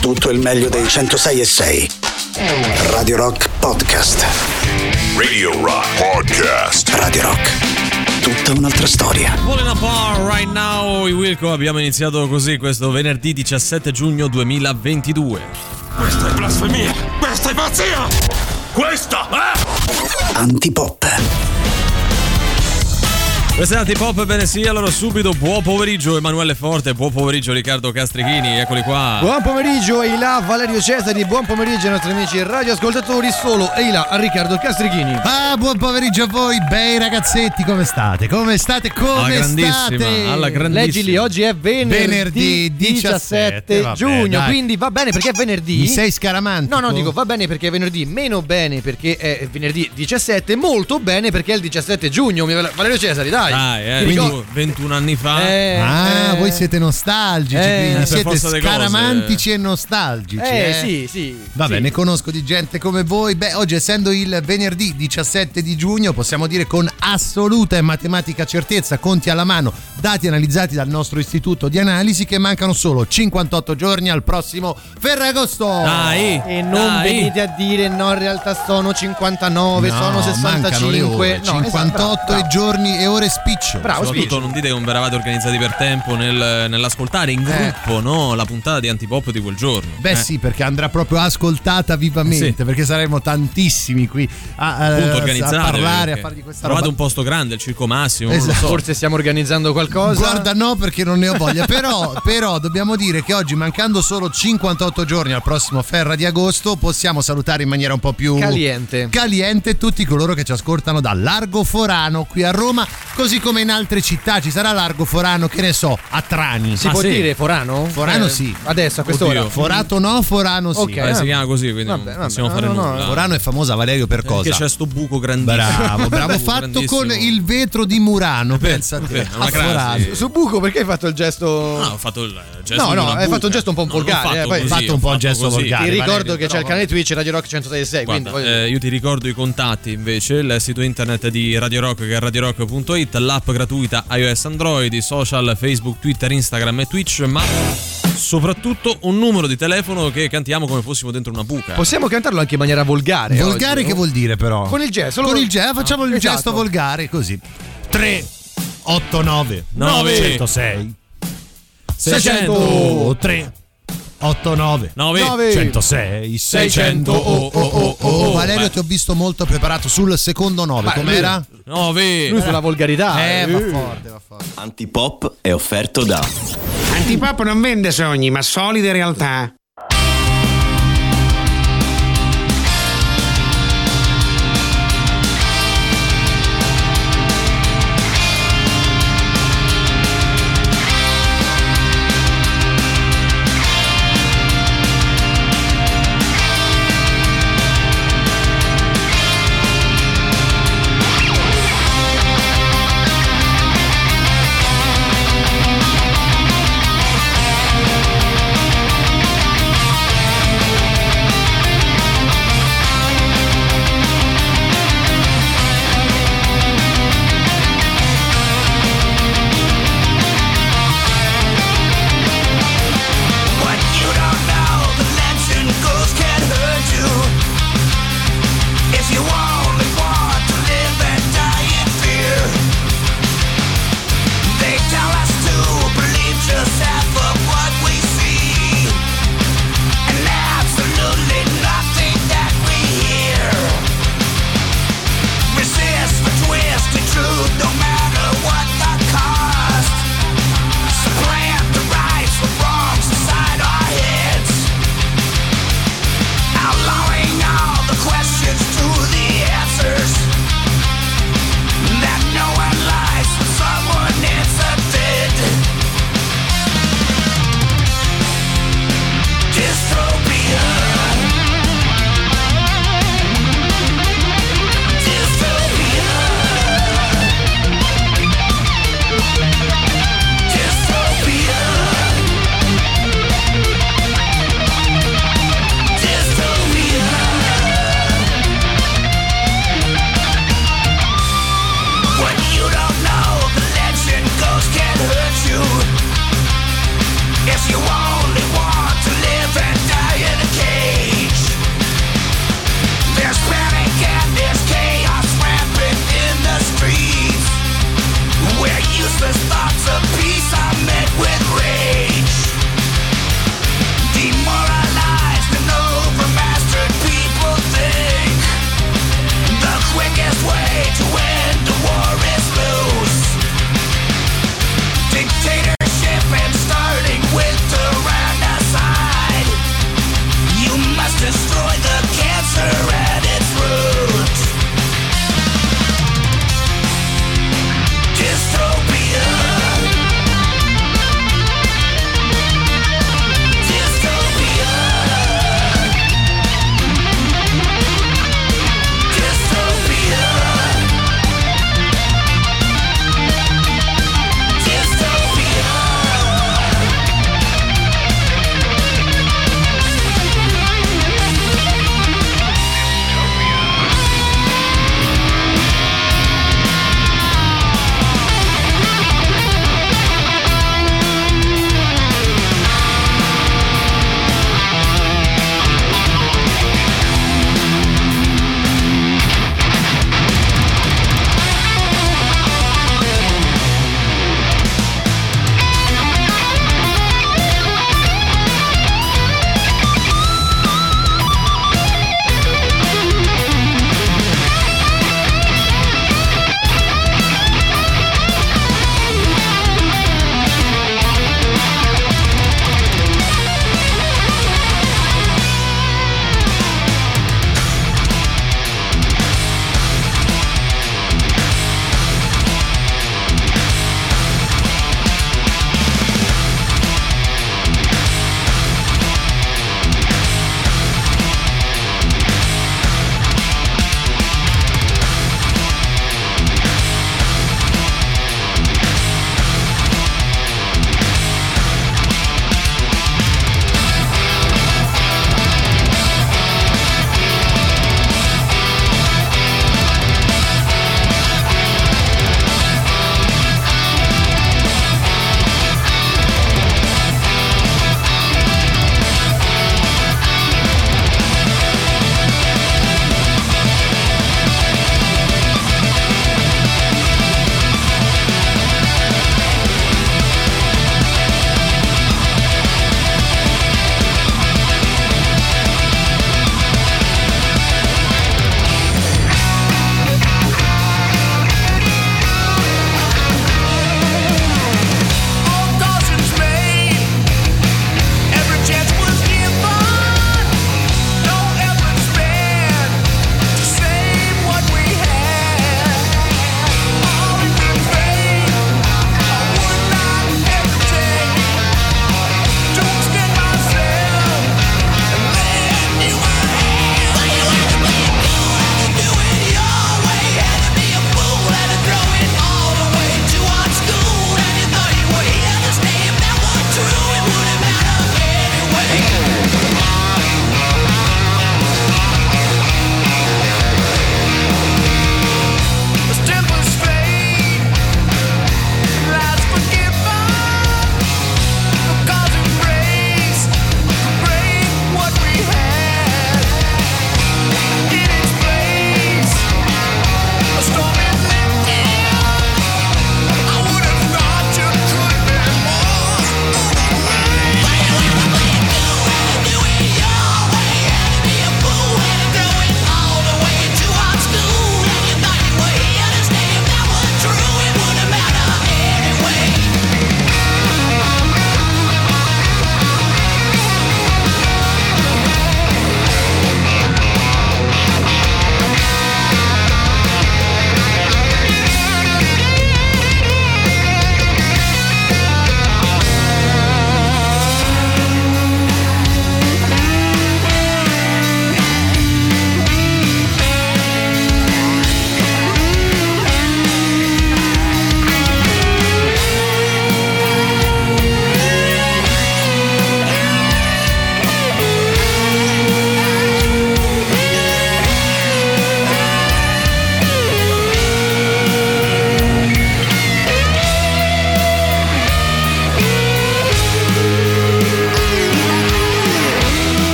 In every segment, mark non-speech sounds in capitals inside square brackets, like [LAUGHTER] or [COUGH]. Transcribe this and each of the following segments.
tutto il meglio dei 106 e 6. Radio Rock Podcast. Radio Rock Podcast. Radio Rock. Tutta un'altra storia. Falling apart right now, i Wilco abbiamo iniziato così questo venerdì 17 giugno 2022. Questa è blasfemia! Questa è pazzia! Questa è... Antipop. Questa è Antipop, bene sì, allora subito buon pomeriggio Emanuele Forte, buon pomeriggio Riccardo Castrichini, eccoli qua. Buon pomeriggio Eila Valerio Cesari, buon pomeriggio ai nostri amici radioascoltatori, solo Eila a Riccardo Castrichini. Ah, buon pomeriggio a voi, bei ragazzetti, come state? Come state? Come alla grandissima, state? alla grandissima. Leggi lì, oggi è venerdì, Venerdì 17, vabbè, giugno, dai. quindi va bene perché è venerdì. Mi sei scaramantico? No, no, dico va bene perché è venerdì, meno bene perché è venerdì 17, molto bene perché è il 17 giugno. Valerio Cesari, dai. Dai, eh, ricordo- 21 anni fa. Eh, Ah, eh. voi siete nostalgici, Eh, siete scaramantici e nostalgici. Eh, Eh, sì, sì. Vabbè, sì. ne conosco di gente come voi. Beh, oggi essendo il venerdì 17 di giugno, possiamo dire con assoluta e matematica certezza, conti alla mano, dati analizzati dal nostro istituto di analisi, che mancano solo 58 giorni al prossimo Ferragosto. Dai, E non dai. venite a dire no, in realtà sono 59, No, sono mancano le 65. ore, No, esatto, 58 bravo, e giorni e ore spiccio. Bravo, Soprattutto spiccio. non dite che non vi eravate organizzati per tempo nel- nell'ascoltare in Eh. gruppo no, la puntata di Antipop di quel giorno. Beh Eh. sì, perché andrà proprio ascoltata vivamente, Sì. perché saremo tantissimi qui a, a- Appunto a organizzate. parlare, a fargli questa Trovate roba. un posto grande, il Circo Massimo, non lo Esatto. so. Forse stiamo organizzando qualcosa. Guarda no perché non ne ho voglia, però, [LAUGHS] però dobbiamo dire che oggi mancando solo 58 giorni al prossimo Ferra di agosto possiamo salutare in maniera un po' più Caliente. caliente tutti coloro che ci ascoltano da Largo Forano qui a Roma, così come in altre città ci sarà Largo Forano, che ne so, a Trani. Si Ah, può sì? dire Forano? Forano Eh, sì. Adesso, a quest'ora. Oddio. Forato no, Forano sì. Ok. Eh, si chiama così, quindi Vabbè, non vabbè, possiamo no, fare no, no, nulla. Forano è famosa Valerio per cosa? Perché c'è sto buco grandissimo. Bravo, bravo, fatto con il vetro di Murano, pensa a te. beh, è una a. Forano. Su Buco perché hai fatto il gesto? No, ho fatto il gesto No, no, hai fatto un gesto un po' No, volgare, eh, così, Fatto un po' un gesto volgare. Ti ricordo che c'è il canale Twitch Radio Rock 106 quindi Guarda, voglio- eh, io ti ricordo i contatti invece, il sito internet di Radio Rock che è radiorock.it, l'app gratuita iOS Android, i social Facebook, Twitter, Instagram e Twitch, ma soprattutto un numero di telefono che cantiamo come fossimo dentro una buca. Possiamo cantarlo anche in maniera volgare. Volgare oggi, che no? vuol dire però? Con il gesto. Con il gesto, facciamo il Esatto. gesto volgare così. 3 8 9 Nove. 106 600 600 3 8 9 9 Nove. 106 600 600 oh, oh, oh, oh, oh. Valerio ti ho visto molto preparato sul secondo 9 Ma com'era? 9 Lui sulla volgarità. Eh, va forte, va forte. Antipop è offerto da Antipop non vende sogni, ma solide realtà.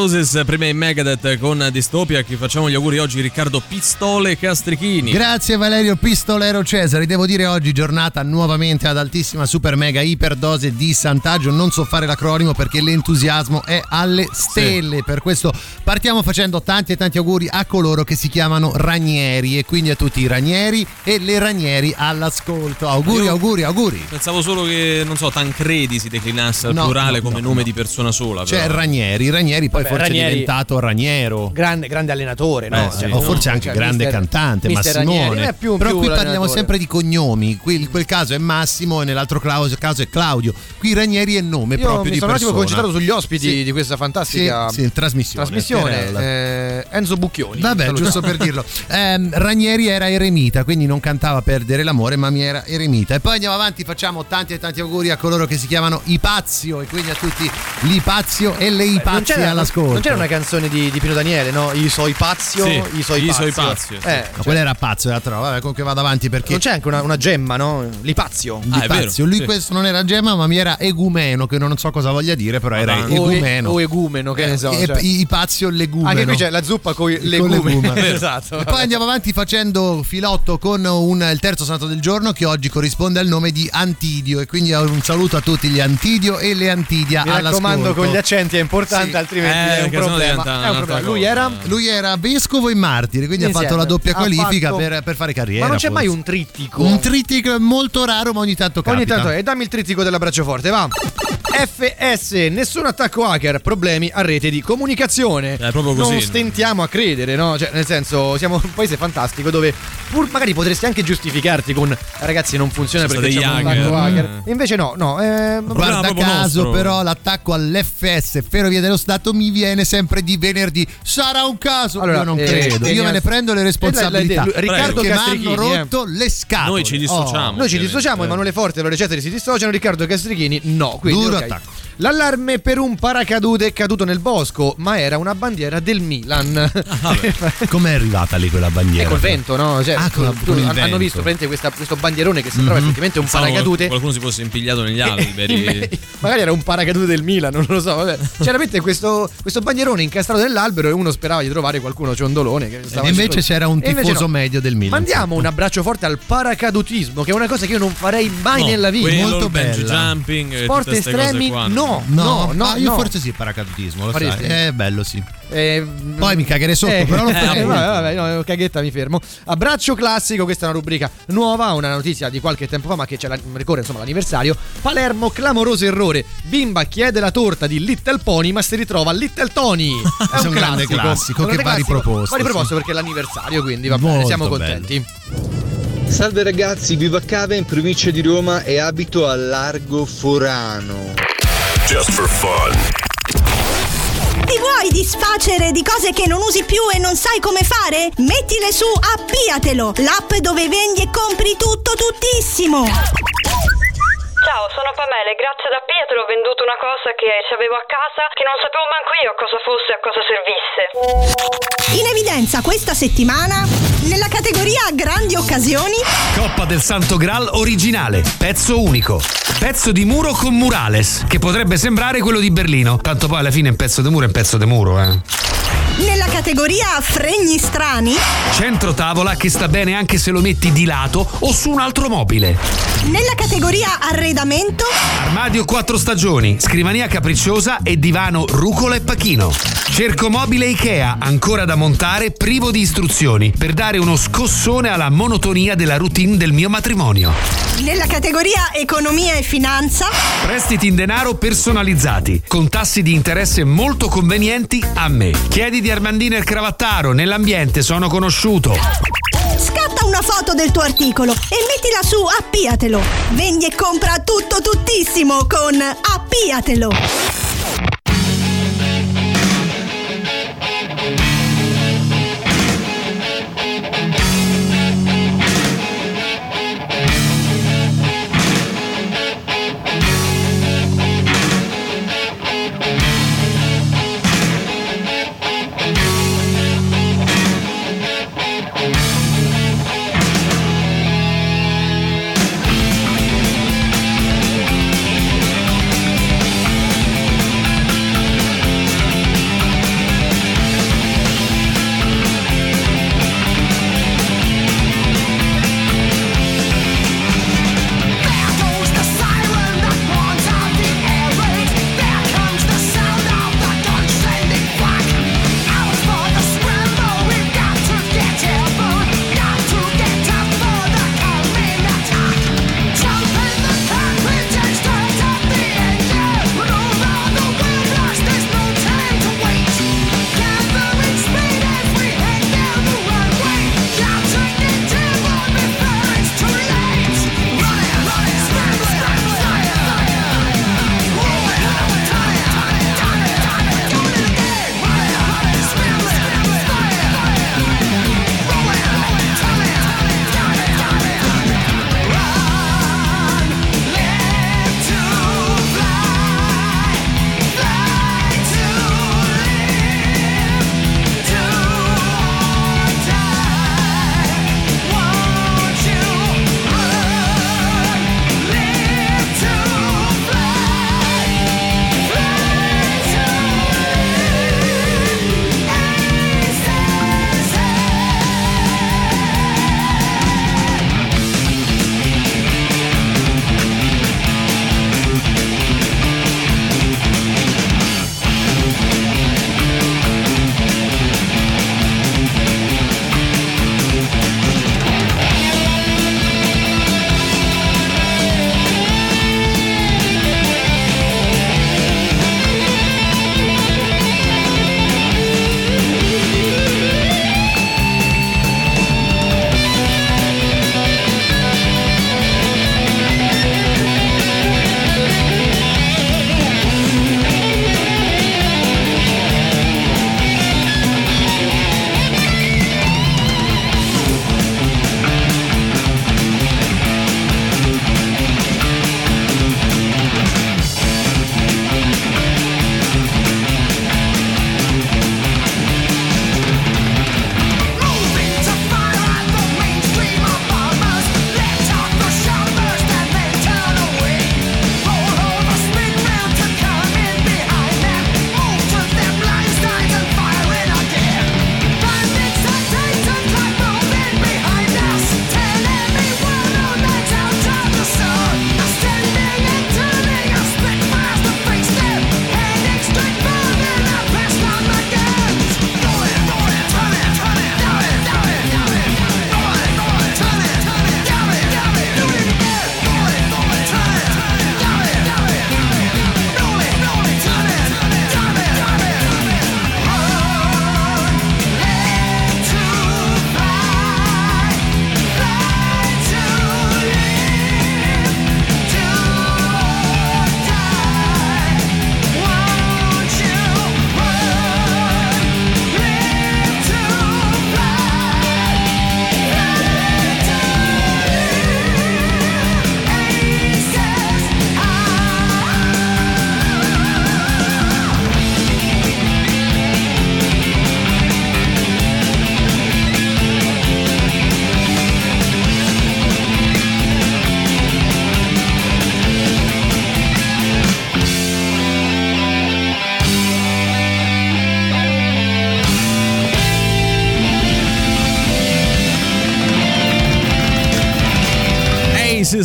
Roses, prima in Megadeth con Dystopia. Chi facciamo gli auguri oggi? Riccardo Pistole Castrichini. Grazie Valerio Pistolero Cesari. Devo dire oggi giornata nuovamente ad altissima super mega iperdose di Sant'Agio. Non so fare l'acronimo perché l'entusiasmo è alle stelle. Sì. Per questo partiamo facendo tanti e tanti auguri a coloro che si chiamano Ranieri e quindi a tutti i Ranieri e le Ranieri all'ascolto. Auguri, Io auguri, auguri. Pensavo solo che, non so, Tancredi si declinasse al no, plurale no, come no, nome di persona sola. C'è cioè, Ranieri, Ranieri poi Vabbè, forse Ranieri, è diventato Raniero. Grande, grande allenatore, no? Eh, sì. O forse anche cioè, grande mister, cantante, mister Massimone. Più, Però più qui parliamo sempre di cognomi. Qui in quel caso è Massimo e nell'altro caso è Claudio. Qui Ranieri è nome Io proprio mi di sono persona. un attimo concentrato sugli ospiti sì. di questa fantastica sì, sì, trasmissione. trasmissione eh, Enzo Bucchioni. Vabbè, giusto per dirlo. [LAUGHS] Eh, Ranieri era eremita, quindi non cantava Perdere l'amore, ma mi era eremita. E poi andiamo avanti, facciamo tanti e tanti auguri a coloro che si chiamano Ipazio e quindi a tutti l'Ipazio e le Ipazie all'ascolto. Non c'era una canzone di, di Pino Daniele, no? I soi Pazio, sì, i suoi Pazio. I pazio. Eh, cioè, quella era pazzo, l'altra no? vabbè, comunque vado avanti perché Non c'è anche una, una gemma, no? L'Ipazio. Ah, L'Ipazio. Lui sì. questo non era gemma, ma mi era egumeno, che non so cosa voglia dire, però era o egumeno. O, egumeno, che ne so. E, cioè. Ipazio legumeno. Anche qui c'è la zuppa con legumi. [LAUGHS] esatto. E poi andiamo avanti facendo filotto con un, il terzo santo del giorno che oggi corrisponde al nome di Antidio e quindi un saluto a tutti gli Antidio e le Antidia Mi raccomando con gli accenti è importante, sì. altrimenti eh, è, un problema. è un problema. Lui era? Lui era vescovo e martire, quindi Insieme. ha fatto la doppia qualifica fatto... per, per, fare carriera. Ma non c'è forse. mai un trittico? Un trittico è molto raro, ma ogni tanto capita. Ogni tanto, e dammi il trittico dell'abbraccio forte, va. FS, nessun attacco hacker, problemi a rete di comunicazione. È proprio così. Non stentiamo a credere, no? Cioè, nel senso, siamo un paese fantastico dove pur magari potresti anche giustificarti con ragazzi non funziona C'è perché c'è un attacco hacker. Mm. Invece no, no. Eh, Guarda caso, nostro. però, l'attacco all'FS Ferrovia dello Stato mi viene sempre di venerdì. Sarà un caso? Allora, Io non eh, credo. Io me ne prendo le responsabilità. Eh, Riccardo che mi hanno rotto eh. le scatole. Noi ci dissociamo. Oh. Noi ci dissociamo, Emanuele Forte e Lore Ceteri si dissociano, Riccardo Castrichini no. Quindi, Duro okay. L'allarme per un paracadute è caduto nel bosco, ma era una bandiera del Milan. Ah, [LAUGHS] Com'è arrivata lì quella bandiera? È col vento, no? Cioè, ah, con, tu, con hanno vento. visto questa, questo bandierone che sembrava mm-hmm. effettivamente un Pensavo paracadute. Qualcuno si fosse impigliato negli alberi. [LAUGHS] magari era un paracadute del Milan, non lo so. Vabbè. C'era questo, questo bandierone incastrato nell'albero e uno sperava di trovare qualcuno ciondolone. Che e invece c'era un tifoso no. medio del Milan. Mandiamo un abbraccio forte al paracadutismo, che è una cosa che io non farei mai no, nella vita. Molto bello. jumping. Sport estremi, no, no, no, no, Ah, io no. forse sì, paracadutismo, lo Faresti. sai. È bello, sì. Eh, Poi mi cagherei sotto, eh, però lo [LAUGHS] farei. Eh, vabbè, vabbè, no, caghetta mi fermo. Abbraccio classico, questa è una rubrica nuova, una notizia di qualche tempo fa, ma che la, ricorre insomma l'anniversario. Palermo, clamoroso errore. Bimba chiede la torta di Little Pony, ma si ritrova Little Tony. [LAUGHS] È un, un grande classico, che va riproposto. Va riproposto sì. perché è l'anniversario, quindi va bene, siamo contenti. Salve ragazzi, vivo a Cave in provincia di Roma e abito a Largo Forano. Just for fun. Ti vuoi disfacere di cose che non usi più e non sai come fare? Mettile su Appiatelo, l'app dove vendi e compri tutto tuttissimo. Ciao, sono Pamela e grazie ad Appiatelo ho venduto una cosa che avevo a casa che non sapevo manco io cosa fosse e a cosa servisse. In evidenza questa settimana, nella categoria grandi occasioni, Coppa del Santo Graal originale, pezzo unico. Pezzo di muro con murales, che potrebbe sembrare quello di Berlino. Tanto poi alla fine un pezzo di muro è un pezzo di muro, eh. Nella categoria fregni strani, Centro tavola che sta bene anche se lo metti di lato o su un altro mobile. nella categoria arredamento, Armadio quattro stagioni, scrivania capricciosa e divano rucola e pachino. Cerco mobile Ikea, ancora da montare, privo di istruzioni, per dare uno scossone alla monotonia della routine del mio matrimonio. nella categoria economia e finanza, Prestiti in denaro personalizzati, con tassi di interesse molto convenienti a me. Chiedi di Armandino il cravattaro, nell'ambiente sono conosciuto. scatta una foto del tuo articolo e mettila su Appiatelo. Vendi e compra tutto tuttissimo con Appiatelo.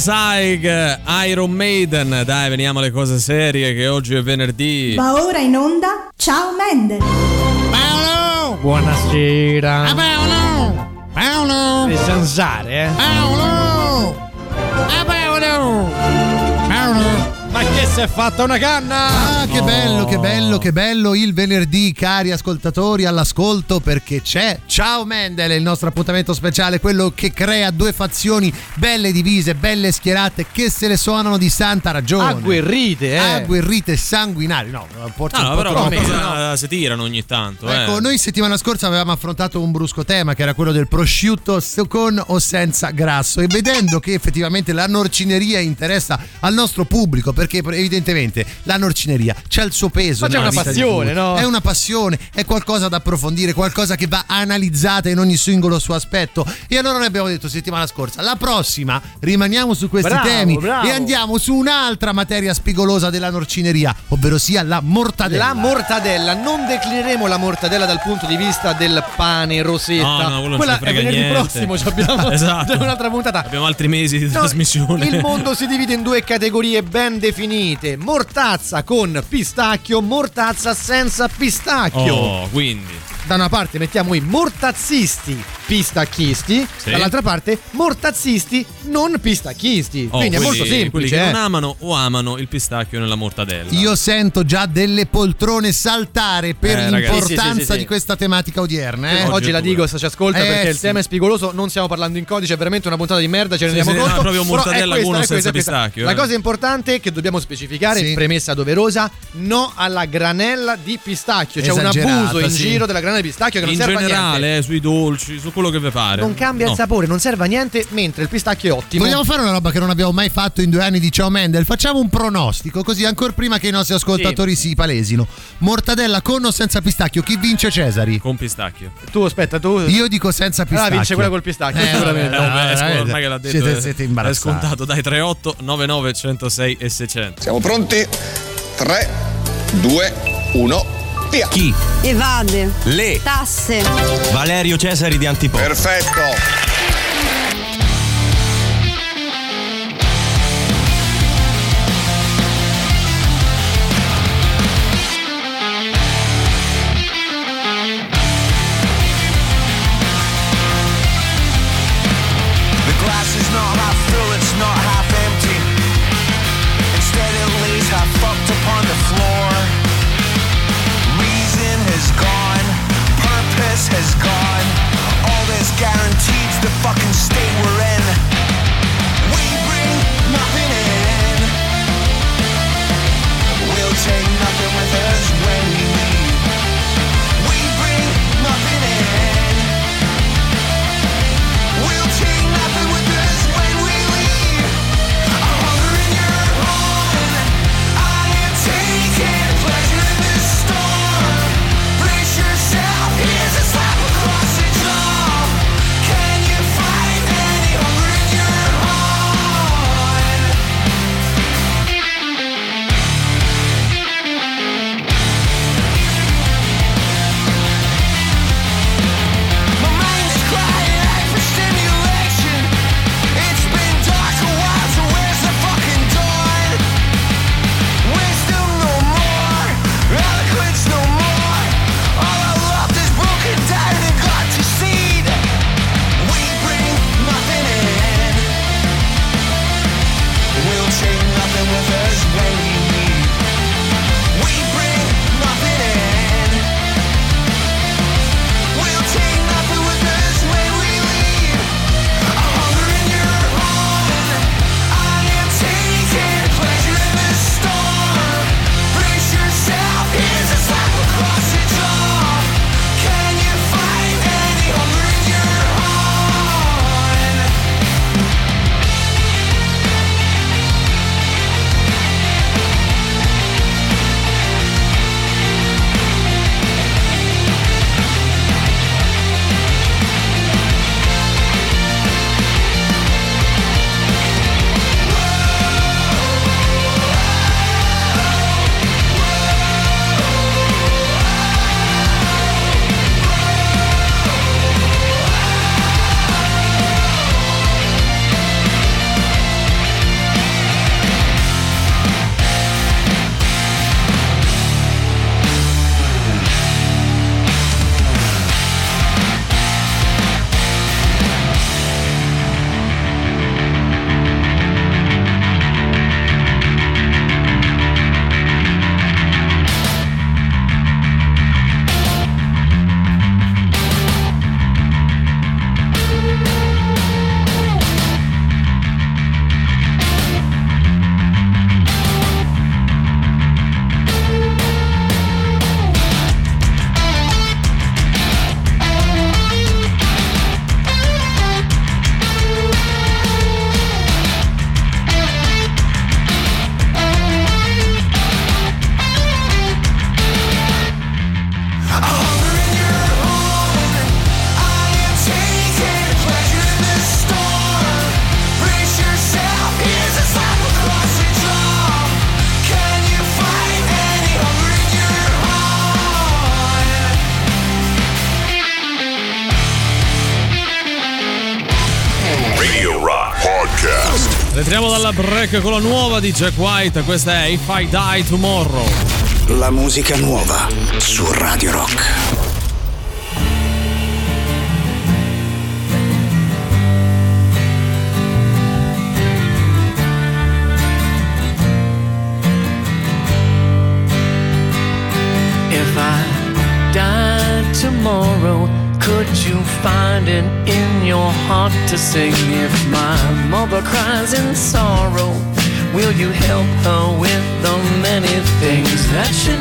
Saig, Iron Maiden. Dai, veniamo alle cose serie che oggi è venerdì. Va ora in onda. Ciao Mendel. Paolo! Buonasera. Ah, Paolo! Paolo! Devi zanzare, eh? Paolo! Ah, Paolo! Paolo! Ma che si è fatta una canna? Ah, che bello, che bello, che bello il venerdì, cari ascoltatori, all'ascolto perché c'è Ciao Mendel, il nostro appuntamento speciale, quello che crea due fazioni belle divise, belle schierate, che se le suonano di santa ragione. Agguerrite, eh. Agguerrite, sanguinari. No, forse No, un no, po' però troppo, qualcosa no? si tirano ogni tanto. Ecco, eh. noi settimana scorsa avevamo affrontato un brusco tema che era quello del prosciutto con o senza grasso e vedendo che effettivamente la norcineria interessa al nostro pubblico perché evidentemente la norcineria c'ha il suo peso. Ma c'è una passione, no? È una passione, è qualcosa da approfondire, qualcosa che va analizzata in ogni singolo suo aspetto e allora noi abbiamo detto settimana scorsa, la prossima rimaniamo su questi Bravo, temi bravo. e andiamo su un'altra materia spigolosa della norcineria, ovvero sia la mortadella. La mortadella, non declineremo la mortadella dal punto di vista del pane rosetta. No, no, Quella è venerdì niente. prossimo, ci abbiamo [LAUGHS] Esatto. un'altra puntata. Abbiamo altri mesi di No, trasmissione. Il mondo si divide in due categorie ben definite: mortazza con pistacchio, mortazza senza pistacchio. Oh, quindi. Da una parte mettiamo i mortazzisti pistacchisti, Sì. dall'altra parte mortazzisti non pistacchisti. Oh, Quindi è quelli- molto Quelli semplice. che eh. non amano o amano il pistacchio nella mortadella. Io sento già delle poltrone saltare per Eh, ragazzi. l'importanza Sì, sì, sì, sì. di questa tematica odierna. Eh? Oggi, è la se ci ascolta Eh, perché il tema è spigoloso, non stiamo parlando in codice, è veramente una puntata di merda, ce ne rendiamo sì, conto. no, proprio è mortadella questa, con o è questa, senza è pistacchio, La eh. cosa importante che dobbiamo specificare, Sì. premessa doverosa, no alla granella di pistacchio. C'è un abuso in sì. giro della granella di pistacchio che non in serve a niente. generale, eh, sui dolci, su quello che vi pare. Non cambia No. il sapore, non serve a niente, mentre il pistacchio è ottimo. Vogliamo fare una roba che non abbiamo mai fatto in due anni di Ciao Mendel? Facciamo un pronostico, così ancora prima che i nostri ascoltatori si palesino. Mortadella con o senza pistacchio? Chi vince Cesari? Con pistacchio. Tu aspetta, tu. Io dico senza pistacchio. Allora vince quella col pistacchio, Eh, sicuramente. Eh, vabbè, vabbè, veramente. ormai che l'ha detto. Siete, eh, siete È imbarazzati. scontato, dai 38 99 106 e 600. Siamo pronti? 3, 2, 1, via! Chi? Evade. Le. Tasse. Valerio Cesari di Antipò. Perfetto! Break con la nuova di Jack White, questa è If I Die Tomorrow. La musica nuova su Radio Rock. If I died tomorrow, could you find it in your heart to sing? If my mother cries in sorrow, will you help her with the many things that she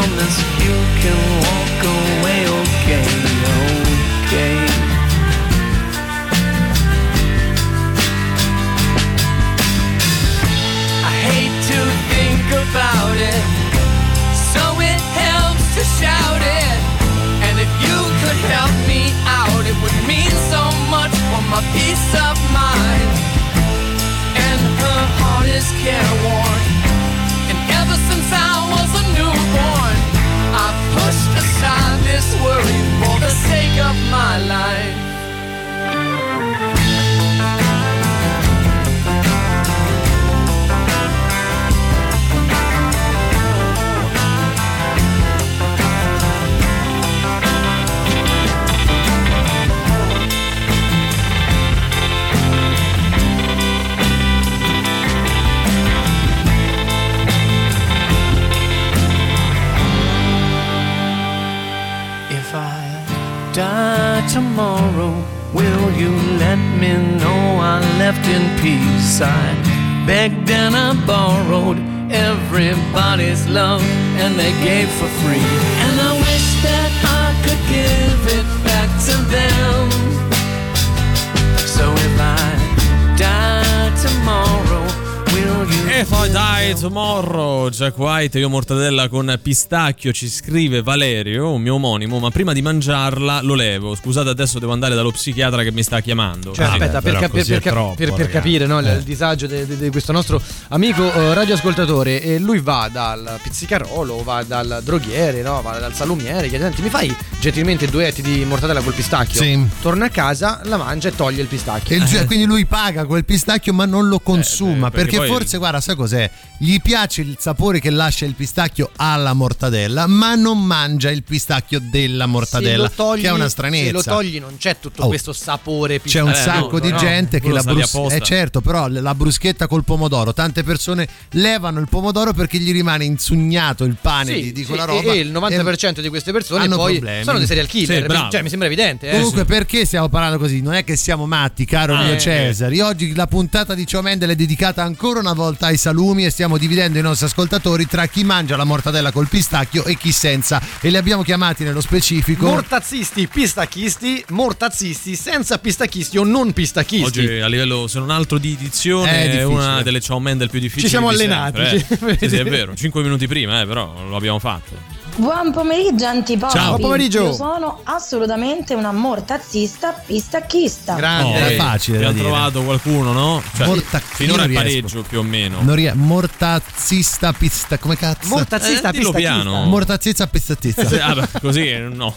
promise you can walk away okay, okay. I hate to think about it, so it helps to shout it. And if you could help me out, it would mean so much for my peace of mind. And her heart is careworn, and ever since I was a newborn, I pushed aside this worry for the sake of my life. Die tomorrow, will you let me know I left in peace? I begged and I borrowed everybody's love, and they gave for free. And I wish that I could give it back to them. Will you? If I Die Tomorrow, Jack White, io mortadella con pistacchio, ci scrive Valerio, un mio omonimo, ma prima di mangiarla lo levo. Scusate, adesso devo andare dallo psichiatra che mi sta chiamando. Cioè, Ah, aspetta, per, però cap- per cap- troppo, per- per capire no, il- Eh. il disagio di questo nostro amico eh, radioascoltatore, e lui va dal pizzicarolo, va dal droghiere, no, va dal salumiere, chiede: Senti, mi fai gentilmente due etti di mortadella col pistacchio? Sì. Torna a casa, la mangia e toglie il pistacchio. E il- cioè, quindi lui paga quel pistacchio ma non lo consuma Eh, perché perché, poi- forse guarda sai cos'è gli piace il sapore che lascia il pistacchio alla mortadella ma non mangia il pistacchio della mortadella Se togli, che è una Se stranezza lo togli non c'è tutto Oh. questo sapore c'è pistacchio. un sacco di gente che la brus- apposta. eh certo però la bruschetta col pomodoro tante persone levano il pomodoro perché gli rimane insugnato il pane Sì, di, di sì, quella e- roba e il 90% di queste persone hanno poi problemi. sono dei serial killer. Sì, cioè, mi sembra evidente. eh. Comunque, perché stiamo parlando così? Non è che siamo matti, caro Ah, mio eh. Cesari. Oggi la puntata di Ciao Mendel è dedicata ancora una volta ai salumi e stiamo dividendo i nostri ascoltatori tra chi mangia la mortadella col pistacchio e chi senza. E li abbiamo chiamati nello specifico. Mortazzisti, pistacchisti, mortazzisti senza pistacchisti o non pistacchisti. Oggi a livello, se non altro di È edizione, è, difficile. una delle ciao Mendel più difficili. Ci siamo di allenati, sempre, eh. [LAUGHS] sì. Sì, sì, è vero. Cinque minuti prima, eh, però lo abbiamo fatto. Buon pomeriggio antipodi. Ciao. Buon pomeriggio. Io sono assolutamente una mortazzista pistacchista. Grande, Oh, era vedi, facile Abbiamo trovato qualcuno, no? Cioè, Morta- finora è pareggio più o meno. Non rie- mortazzista pista come cazzo? Mortazzista, Eh, pistacchista. piano. Mortazzista pistattizza. Sì, [LAUGHS] ah, beh, così no.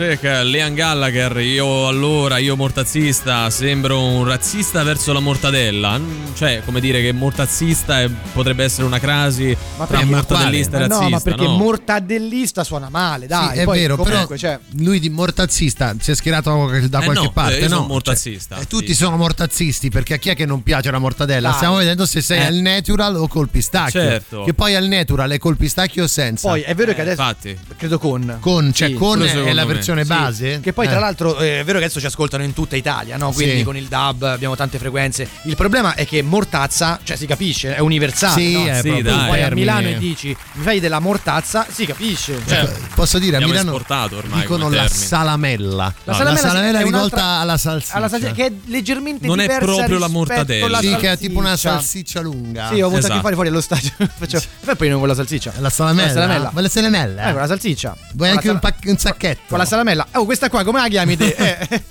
Electric, Leon Gallagher, io allora, io mortazzista, sembro un razzista verso la mortadella. Cioè, come dire che mortazzista è- potrebbe essere una crasi Ma tra mortadellista e Ma razzista. no, ma perché no? mortadellista suona male, dai. Sì, è poi vero, comunque, però cioè, lui di mortazzista si è schierato da Eh qualche no, parte, eh, io no? sono mortazzista. Cioè, eh, tutti sono mortazzisti perché a chi è che non piace la mortadella? Dai. Stiamo vedendo se sei Eh. al natural o col pistacchio. Certo. Che poi al natural è col pistacchio o senza. poi è vero che Eh, adesso infatti. credo con con, cioè Sì, con è la me. Versione Sì, base. Che poi, Eh. tra l'altro, eh, è vero che adesso ci ascoltano in tutta Italia, no? Quindi Sì. con il DAB abbiamo tante frequenze. Il problema è che mortazza, cioè si capisce, è universale. Sì, no? è Sì, proprio dai. Poi a. Milano e dici mi fai della mortazza, si capisce. Cioè, Ecco, Posso dire, a Milano ormai dicono la salamella. La No, salamella la salamella è rivolta un'altra- alla salsiccia. alla salsiccia, che è leggermente Non è proprio la mortadella. Sì, che è tipo una salsiccia. lunga. Sì, ho avuto a che Esatto. fare fuori allo stadio. [LAUGHS] Faccio, poi non con la salsiccia. La salamella. La salamella. Ma la salamella. Eh, con la salsiccia. Vuoi anche un sacchetto? Con la salamella. Oh, questa qua, come la chiami te? [LAUGHS]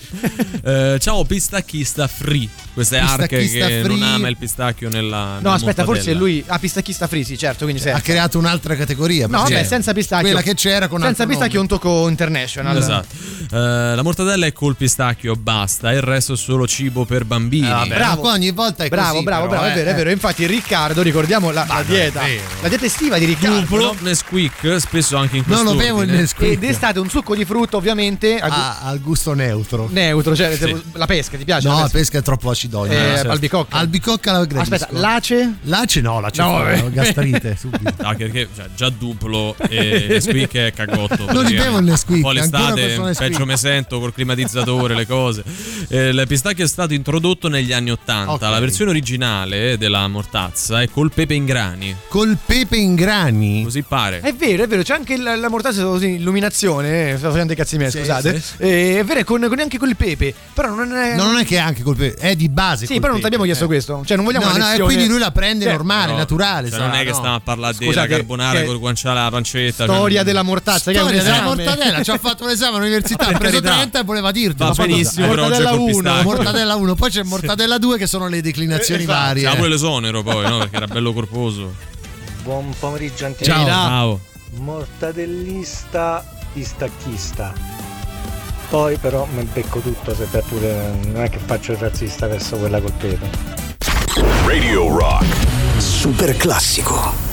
Eh. Eh, ciao pistacchista free. Questa è Ark che free. non ama il pistacchio nella No, aspetta, forse mortadella. lui. Ah, pistacchista free, sì, certo. Quindi ha senza. creato un'altra categoria. No, vabbè, senza pistacchio. Quella che c'era con Senza pistacchio è un nome. tocco international. Esatto. Eh, la mortadella è col pistacchio, basta. Il resto è solo cibo per bambini. Vabbè, Bravo. qua ogni volta è Bravo, così, bravo, però, bravo, è eh, vero, è vero. Infatti, Riccardo, ricordiamo la, la è dieta. La dieta estiva di Riccardo. Duplo no? Nesquik, spesso anche in Non questo lo bevo il Nesquik. Ed estate un succo di frutto, ovviamente. a gu- Ha al gusto neutro. neutro, cioè Sì. la pesca, ti piace? No, la la pesca? pesca è troppo acidosa. Eh, certo. albicocca. Albicocca la gradisco. Aspetta, lace? Lace no, lace No, no, gastrite subito. [LAUGHS] Anche perché cioè, già duplo e Nesquik è cagotto. Non li bevo il Nesquik, Poi l'estate peggio me sento col climatizzatore, le cose. Eh, il pistacchio è stato introdotto negli anni 80. Ok. La versione originale della mortazza è col pepe in grani. Col pepe in grani. Così pare. È vero, è vero, c'è anche la, la mortazza così, illuminazione, eh, sto facendo i cazzi miei, Sì, scusate. sì. Eh, è vero, con, con anche col pepe, però non è... No, non è che anche col pepe, è di base. Sì, però non ti abbiamo pepe, chiesto eh. questo, cioè non vogliamo No, una no, e quindi lui la prende Cioè, normale, No, naturale. cioè, sarà, non è che stiamo a parlare della carbonara col guanciale alla pancetta. Storia cioè, della mortazza, che è un Storia della esame. mortadella, ci ha fatto l'esame all'università, ha preso carità. 30 e voleva dirtelo. Va benissimo, è Mortadella col 1, pistacchio. Mortadella 1, poi c'è Mortadella 2 che sono le declinazioni Esatto. varie. C'ha pure l'esonero poi, no? Perché era bello corposo. Buon pomeriggio Ciao. Antonino. Ciao. Mortadellista, pistacchista. Poi però mi becco tutto se per pure non è che faccio il razzista verso quella col pepe. Radio Rock. Super classico.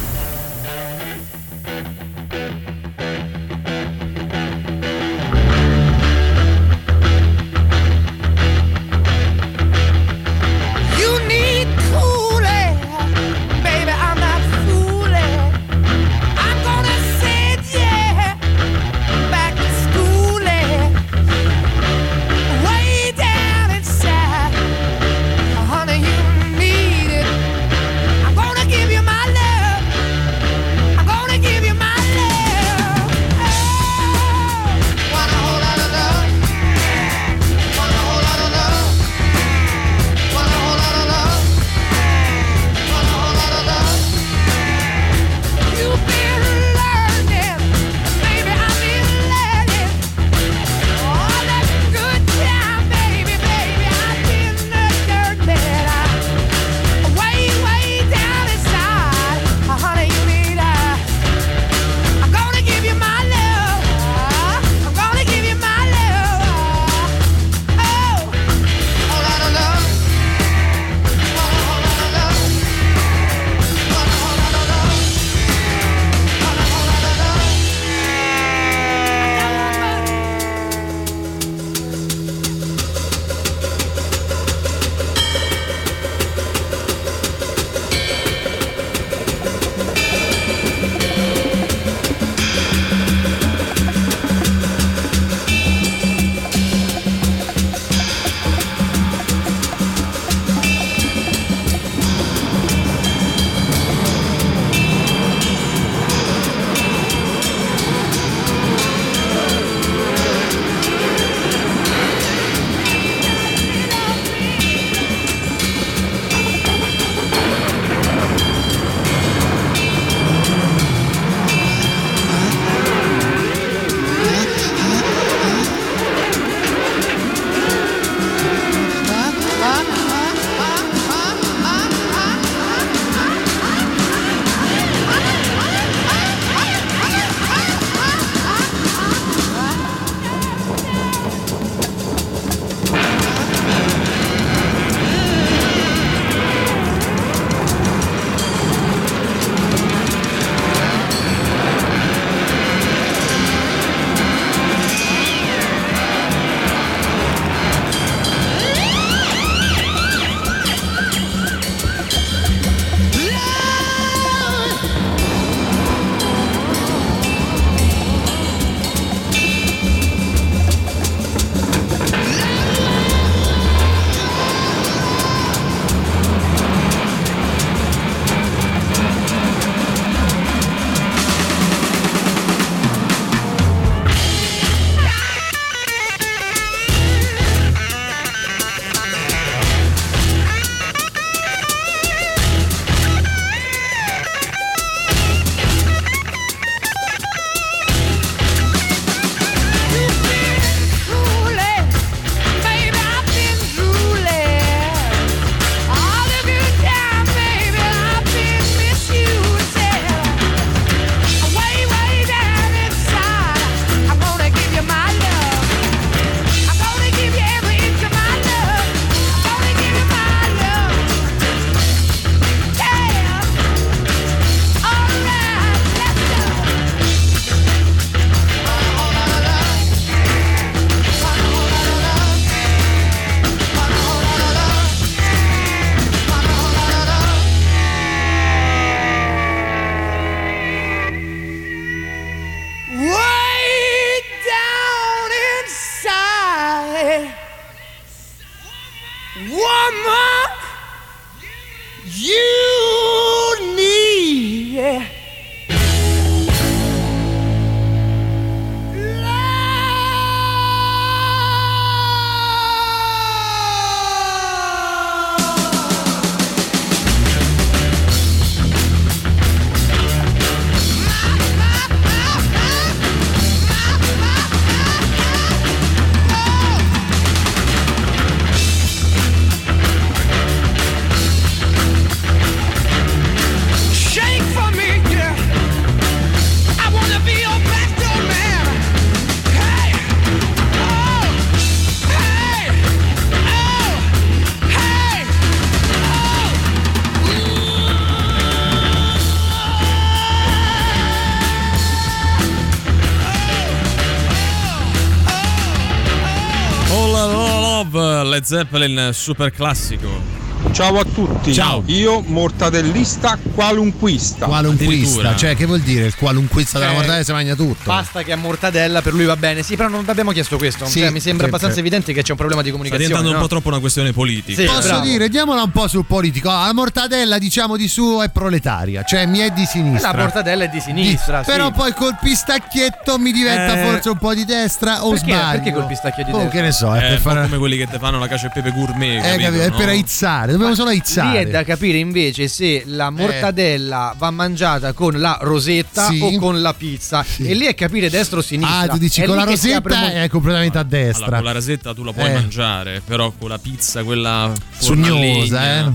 Zeppelin super classico. Ciao a tutti. Ciao. Io mortadellista qualunquista. Qualunquista, cioè che vuol dire il qualunquista della Cioè, mortadella si mangia tutto? Basta che a mortadella per lui va bene. Sì, però non abbiamo chiesto questo. Sì, Cioè, mi sembra sì, abbastanza sì. evidente che c'è un problema di Sta comunicazione. diventando un no? po' troppo una questione politica. Sì, Posso bravo. dire, diamola un po' sul politico. Ah, La mortadella, diciamo di su, è proletaria, cioè mi è di sinistra. La mortadella è di sinistra. Di- sì. Però poi col pistacchietto mi diventa Eh. forse un po' di destra o Perché? sbaglio. Perché col pistacchio di Oh, destra? che ne so, è È per un fare. come quelli che ti fanno la cacio e pepe gourmet. Eh, capito, capito, è no? per aizzare, dobbiamo solo aizzare. Lì è da capire invece se la mortadella va mangiata con la rosetta Sì. o con la pizza. E lì è capire destra o sinistra. Ah, tu dici È con la rosetta mo- è completamente a destra. Allora, con la rasetta tu la puoi Eh. mangiare, però con la pizza, quella Sugnosa, fornallegna, eh.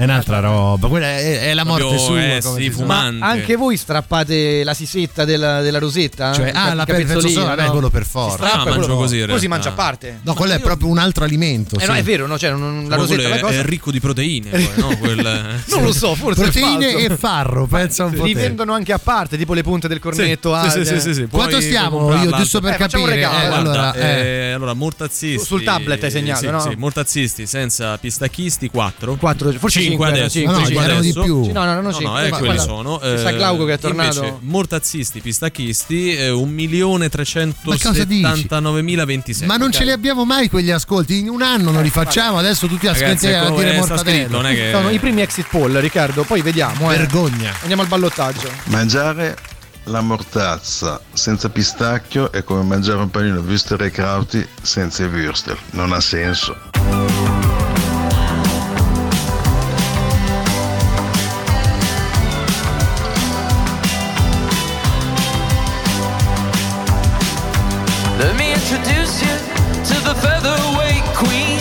È un'altra roba, quella è, è la morte Proprio, sua. eh, sì, si fumante. Ma anche voi strappate la sisetta della, della rosetta? Cioè, ah, la capezzolino, pezzo solo, vabbè, no? quello per Si forza. strappa Ah, quello- mangio così, Quello si realtà. mangia a parte. No, quello è proprio un altro alimento. Eh sì. no, è vero, no? Cioè, non- la rosetta è cosa. è ricco di proteine, poi, no? [LAUGHS] Quel- Non lo so, forse Proteine e farro, pensa un po' Li vendono anche a parte, tipo le punte del cornetto. Sì, sì, sì, sì, sì, Quanto stiamo? Io, giusto per Eh, capire. eh, allora, eh. allora, mortazzisti. Sul tablet hai segnato, no? Sì, mortazzisti senza pistacchisti 4. Quattro, forse 5 cinque, adesso. cinque, No, no, cinque erano di adesso. più. Sì, no, no, no, No, sì. no, eh, Ma quelli guarda, sono. ci sta Glauco che è tornato. Invece, mortazzisti, pistacchisti, eh, 1.379.026. Ma non ce li abbiamo mai quegli ascolti. In un anno non li facciamo. Adesso tutti Ragazzi, ascolti a dire eh, mortadella. che- Sono i primi exit poll, Riccardo. Poi vediamo. eh. Vergogna. Andiamo al ballottaggio. Mangiare la mortazza senza pistacchio è come mangiare un panino Würstel e Krauti senza i Würstel. Non ha senso. Introduce you to the featherweight queen.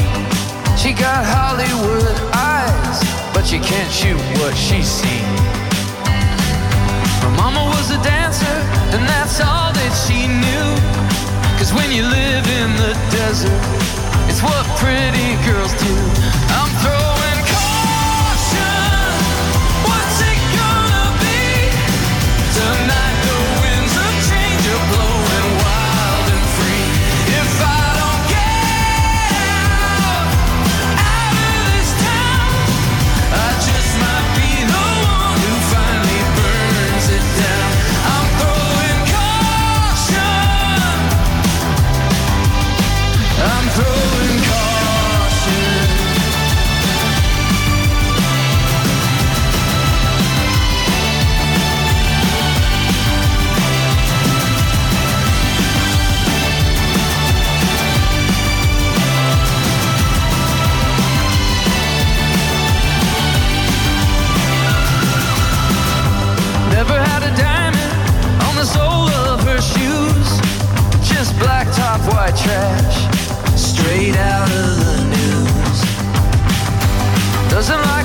She got Hollywood eyes, but she can't shoot what she's seen. Her mama was a dancer, and that's all that she knew. Cause when you live in the desert, it's what pretty girls do. I'm throwing Doesn't matter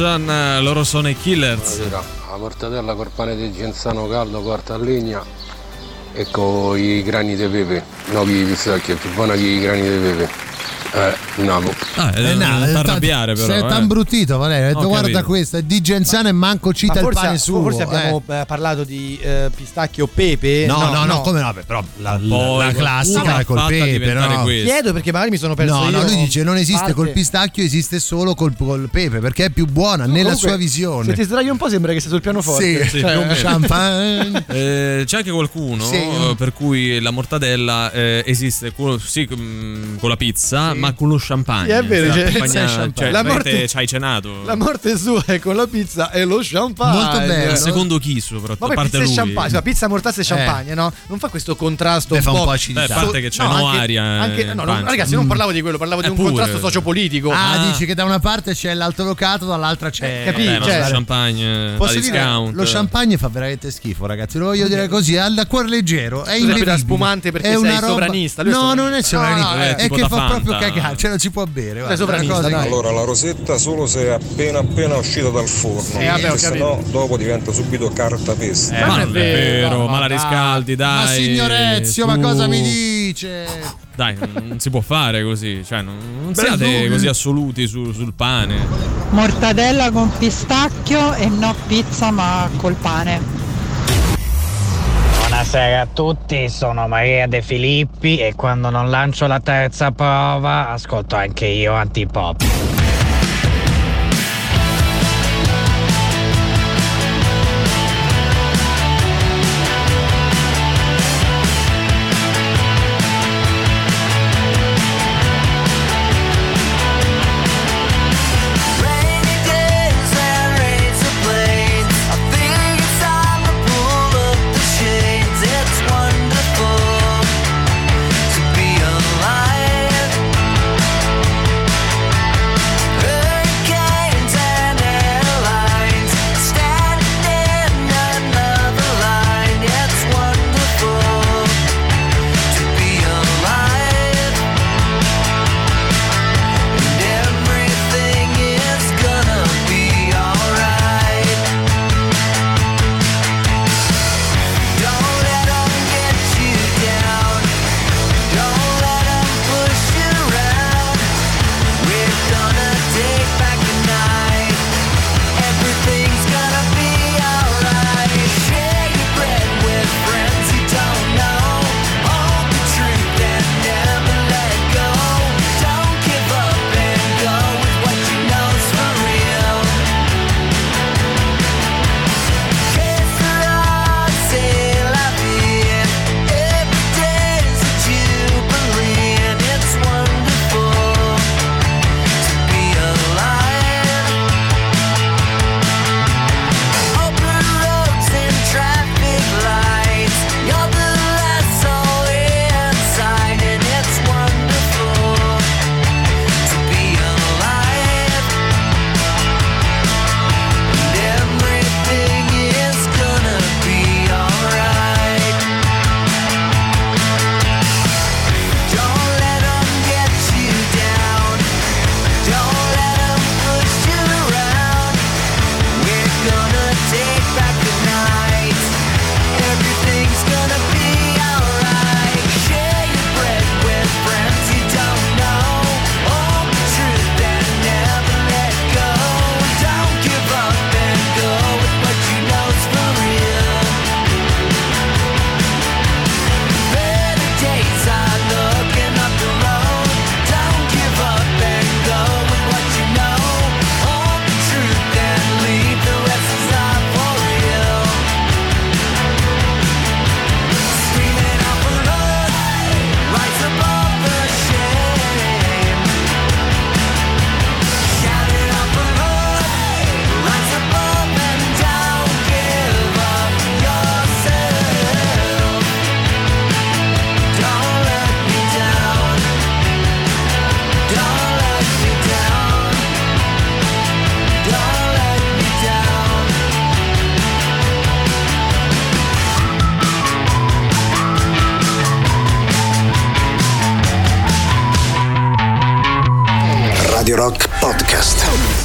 Ocean, eh, loro sono i Killers. La mortadella col pane di Genzano caldo corta a legna e con i grani di pepe. No, che i pistacchi, è più buona che i grani di pepe. Eh, namo. Ah, Eh, no, non eh, t'arrabbiare Sei però. eh. tan bruttito, Valerio. Ha detto, Ho guarda capito. questo, è di Genzano e manco cita Ma il forse, pane suo. forse abbiamo eh. eh, parlato di eh, pistacchio pepe. No, no, no, come no? Però la, Poi la classica col pepe, no? questa. Chiedo perché magari mi sono perso No, io. no, lui dice non esiste parte. col pistacchio, esiste solo col, col pepe perché è più buona nella Comunque, sua visione. Se ti sdrai un po' sembra che sei sul pianoforte. Sì, Cioè, più un champagne. [LAUGHS] Eh, c'è anche qualcuno Sì. eh, per cui la mortadella eh, esiste sì, con con la pizza, ma con lo champagne. Sì, è vero, accompagna- pizza champagne. Cioè, La morte- ci hai cenato. La morte sua è con la pizza e lo champagne. Molto bello. Secondo chi soprattutto? Ma a parte pizza e lui. cioè, pizza, mortazza e champagne, no? Non fa questo contrasto Beh, fa un po' Beh, acidità. a parte che c'è No, no, anche- aria. anche- eh, no, no, ragazzi, non parlavo di quello, parlavo di Eh, un pure. contrasto sociopolitico. Ah, Ah. dici che da una parte c'è l'altolocato, dall'altra c'è. Eh, capì? Vabbè, ma Cioè, lo champagne Posso da dire, discount. lo champagne fa veramente schifo, ragazzi. Lo voglio dire così, al cuore leggero. È da invivibile. spumante perché è sei roba... sovranista, lui è No, non è sovranista, no, è è che fa proprio cagare, ce lo si può bere. guarda, sovranista, cosa dai. Allora, la rosetta solo se è appena appena uscita dal forno. Eh, vabbè, se no dopo diventa subito carta pesta. Eh, ma non è vero, ma la dai. riscaldi, dai. Ma signor Ezio, ma cosa mi dice? Dai, non si può fare così. Cioè, non, non siate così assoluti su- sul pane. Mortadella con pistacchio e no pizza ma col pane. Buonasera a tutti, sono Maria De Filippi e quando non lancio la terza prova ascolto anche io antipop.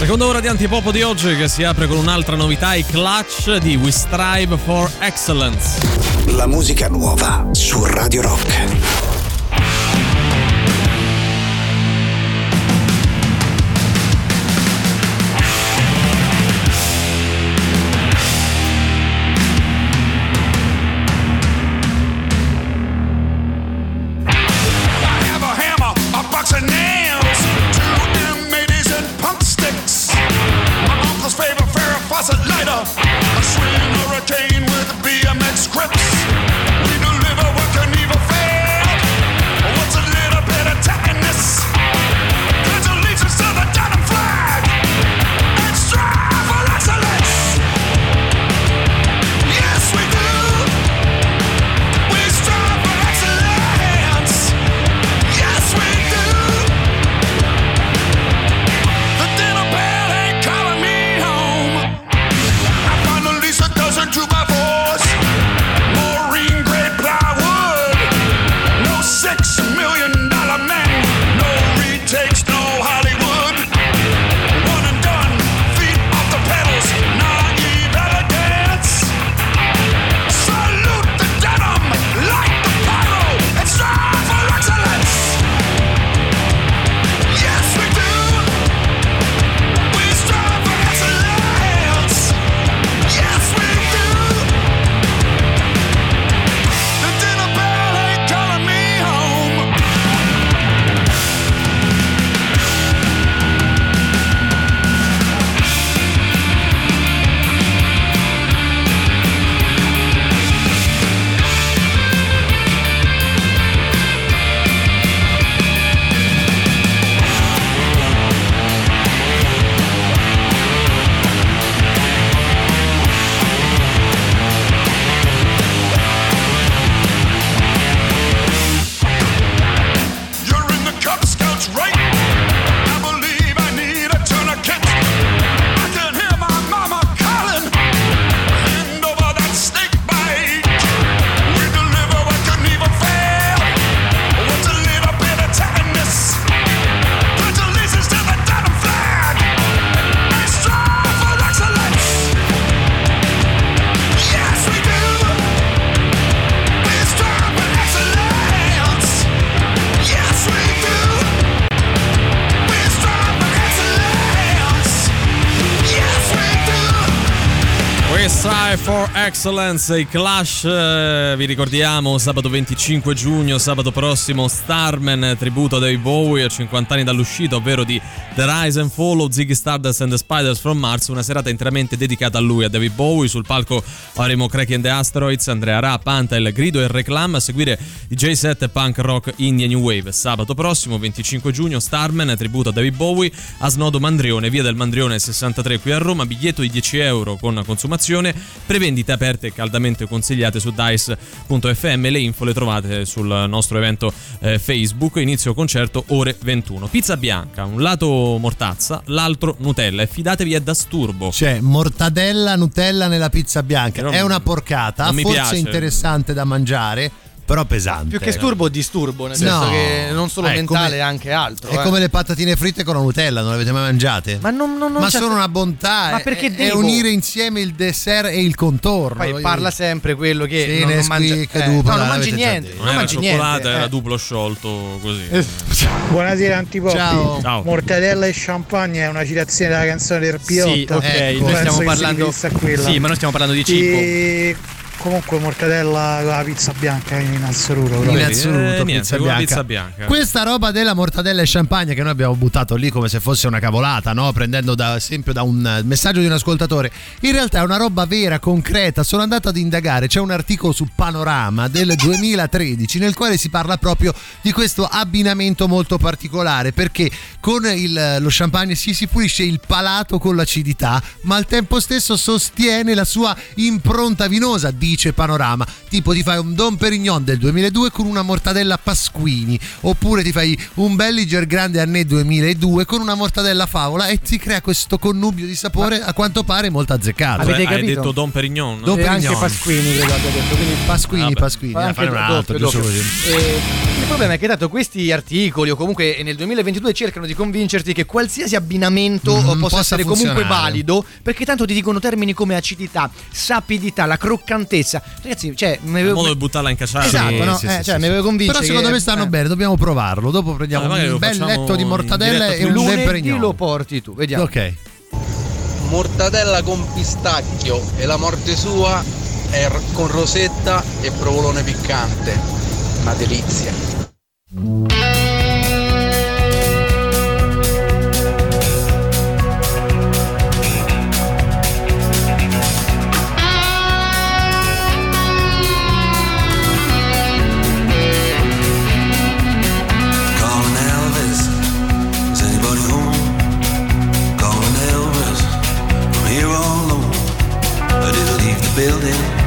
Seconda ora di Antipop di oggi che si apre con un'altra novità, i Clutch di We Strive for Excellence. La musica nuova su Radio Rock. Strive for Excellence, i Clash, eh, vi ricordiamo, sabato 25 giugno, sabato prossimo, Starman, tributo David Bowie a 50 anni dall'uscita, ovvero di The Rise and Fall of Ziggy Stardust and the Spiders from Mars, una serata interamente dedicata a lui, a David Bowie. Sul palco avremo Cracky and the Asteroids, Andrea Ra, Pantel, Grido e Reclam, a seguire DJ set punk rock indie new wave. Sabato prossimo, 25 giugno, Starman, tributo a David Bowie, a Snodo Mandrione, via del Mandrione 63 qui a Roma, biglietto di 10 euro con consumazione, prevendite aperte e caldamente consigliate su dice.fm, le info le trovate sul nostro evento eh, Facebook, inizio concerto ore 21. Pizza bianca, un lato mortazza, l'altro Nutella e fidatevi è da sturbo. C'è mortadella, Nutella nella pizza bianca. Non- è una porcata, forse piace. interessante da mangiare, però pesante. Più che sturbo, disturbo, nel senso No. che non solo Eh, è mentale, come- anche altro. È eh. come le patatine fritte con la Nutella, non le avete mai mangiate? Ma non, non, non Ma sono una bontà. Ma è- perché è, devo? unire insieme il dessert e il contorno. Poi parla dire. sempre quello che Sì, non, non mangia, eh, no, non mangi niente. Non non era mangi cioccolata, niente. era eh. duplo sciolto così. Buonasera Antipoppi. Ciao. Ciao. Mortadella e champagne è una citazione della canzone del P8. Sì, ok, Ecco, noi stiamo parlando- sì, ma noi stiamo parlando di cibo. E comunque mortadella la pizza bianca in assoluto. In proprio. assoluto, Eh, niente, pizza, bianca. pizza bianca. Questa roba della mortadella e champagne che noi abbiamo buttato lì come se fosse una cavolata, no? prendendo da, esempio da un eh, messaggio di un ascoltatore, in realtà è una roba vera, concreta. Sono andato ad indagare, c'è un articolo su Panorama del 2013 nel quale si parla proprio di questo abbinamento molto particolare perché con il- lo champagne si, si pulisce il palato con l'acidità, ma al tempo stesso sostiene la sua impronta vinosa, dice Panorama, tipo ti fai un Don Perignon del 2002 con una mortadella Pasquini, oppure ti fai un Belliger Grande Annè 2002 con una mortadella Favola e ti crea questo connubio di sapore a quanto pare molto azzeccato. Avete eh, capito? Hai detto Don Perignon? No? Don Perignon. anche Pasquini credo abbia detto, quindi Pasquini, Vabbè. Pasquini. Eh, fare un altro, doppio, doppio. Eh, il problema è che dato questi articoli o comunque nel 2022 cercano di convincerti che qualsiasi abbinamento mm, possa, essere comunque valido perché tanto ti dicono termini come acidità, sapidità, la croccantezza sicurezza. Ragazzi, cioè, mi avevo... modo di buttarla in cacciata. Esatto, no? Sì, eh, sì, cioè, mi avevo convinto. Però secondo che... me stanno eh. bene, dobbiamo provarlo. Dopo prendiamo allora, un bel letto di mortadella e un lunedì lo porti tu, vediamo. Ok. Mortadella con pistacchio e la morte sua è con rosetta e provolone piccante. Una delizia. building.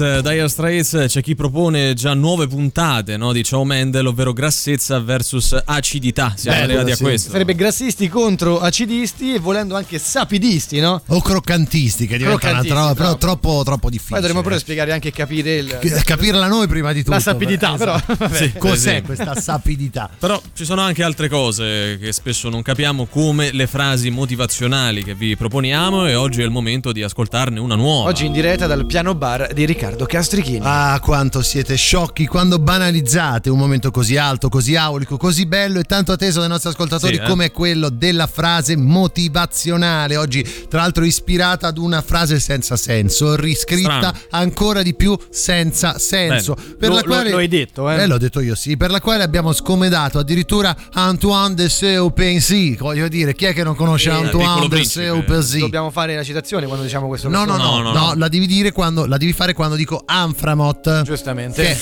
uh, Dire Straits, c'è chi propone già nuove puntate no, di Ciao Mendel, ovvero grassezza versus acidità. Siamo Bello, arrivati sì. a questo. Sarebbe grassisti contro acidisti e volendo anche sapidisti, no? O croccantisti che diventano Croccantisti, tro- però bravo. troppo, troppo difficili. Poi dovremmo pure spiegare anche capire il, Capirla noi prima di tutto. la sapidità, Beh, però esatto. Sì, Cos'è questa sapidità? Però ci sono anche altre cose che spesso non capiamo, come le frasi motivazionali che vi proponiamo e oggi è il momento di ascoltarne una nuova. Oggi in diretta dal piano bar di Riccardo Castrichini. Ah, quanto siete sciocchi quando banalizzate un momento così alto, così aulico, così bello e tanto atteso dai nostri ascoltatori Sì, eh. come quello della frase motivazionale. Oggi, tra l'altro, ispirata ad una frase senza senso, riscritta Strano. ancora di più senza senso. Bene. Per Lo- la quale, lo hai detto, eh? l'ho detto io, sì. Per la quale abbiamo scomedato addirittura Antoine de Saint-Exupéry. Voglio dire, chi è che non conosce Eh, Antoine de. Saint-Exupéry? Dobbiamo fare la citazione quando diciamo questo. No, no, no, No, no, no, no. la devi dire quando la devi fare quando dico Anframot. Giustamente. Che,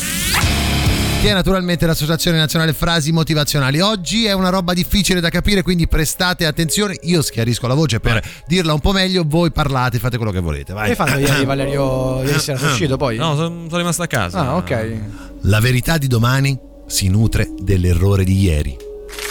che è naturalmente l'Associazione Nazionale Frasi Motivazionali. Oggi è una roba difficile da capire, quindi prestate attenzione. Io schiarisco la voce per dirla un po' meglio, voi parlate, fate quello che volete. Vai. Che hai fatto ieri Valerio? Ieri sera sei uscito poi? No, sono, sono rimasto a casa. Ah, ok. La verità di domani si nutre dell'errore di ieri.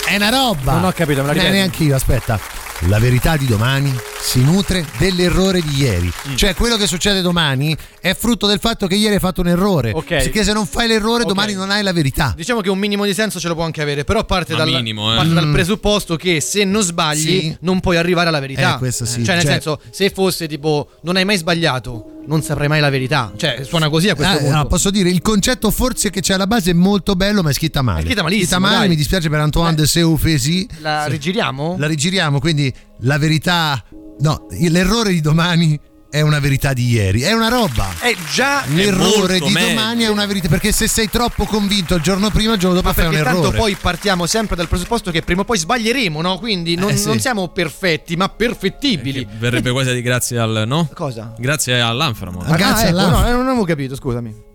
È una roba! Non ho capito, me la ripeti? neanche io, aspetta. La verità di domani si nutre dell'errore di ieri. Mm. Cioè, quello che succede domani è frutto del fatto che ieri hai fatto un errore. Ok. Perché se non fai l'errore, Ok. domani non hai la verità. Diciamo che un minimo di senso ce lo può anche avere, però parte, dal, minimo, eh. parte dal Mm. presupposto che se non sbagli Sì. non puoi arrivare alla verità. Eh, questo sì, Cioè, nel cioè- senso, se fosse tipo non hai mai sbagliato, non saprai mai la verità. Cioè, suona così a questo Ah, punto. no, posso dire, il concetto forse che c'è alla base è molto bello, ma è scritta male. È scritta malissimo, male, dai. mi dispiace per Antoine de Saint-Exupéry. La rigiriamo? La rigiriamo, quindi la verità. No, l'errore di domani è una verità di ieri. È una roba. È già L'errore molto di meglio. domani è una verità. Perché se sei troppo convinto il giorno prima, il giorno dopo Ma fai un perché tanto errore. poi partiamo sempre dal presupposto che prima o poi sbaglieremo, no? Quindi non, Eh, sì. non siamo perfetti, ma perfettibili. Verrebbe quasi a dire grazie al no? Cosa? Grazie all'Anframo. Ah, grazie ah, ecco, all'Anframo. no, non avevo capito, scusami.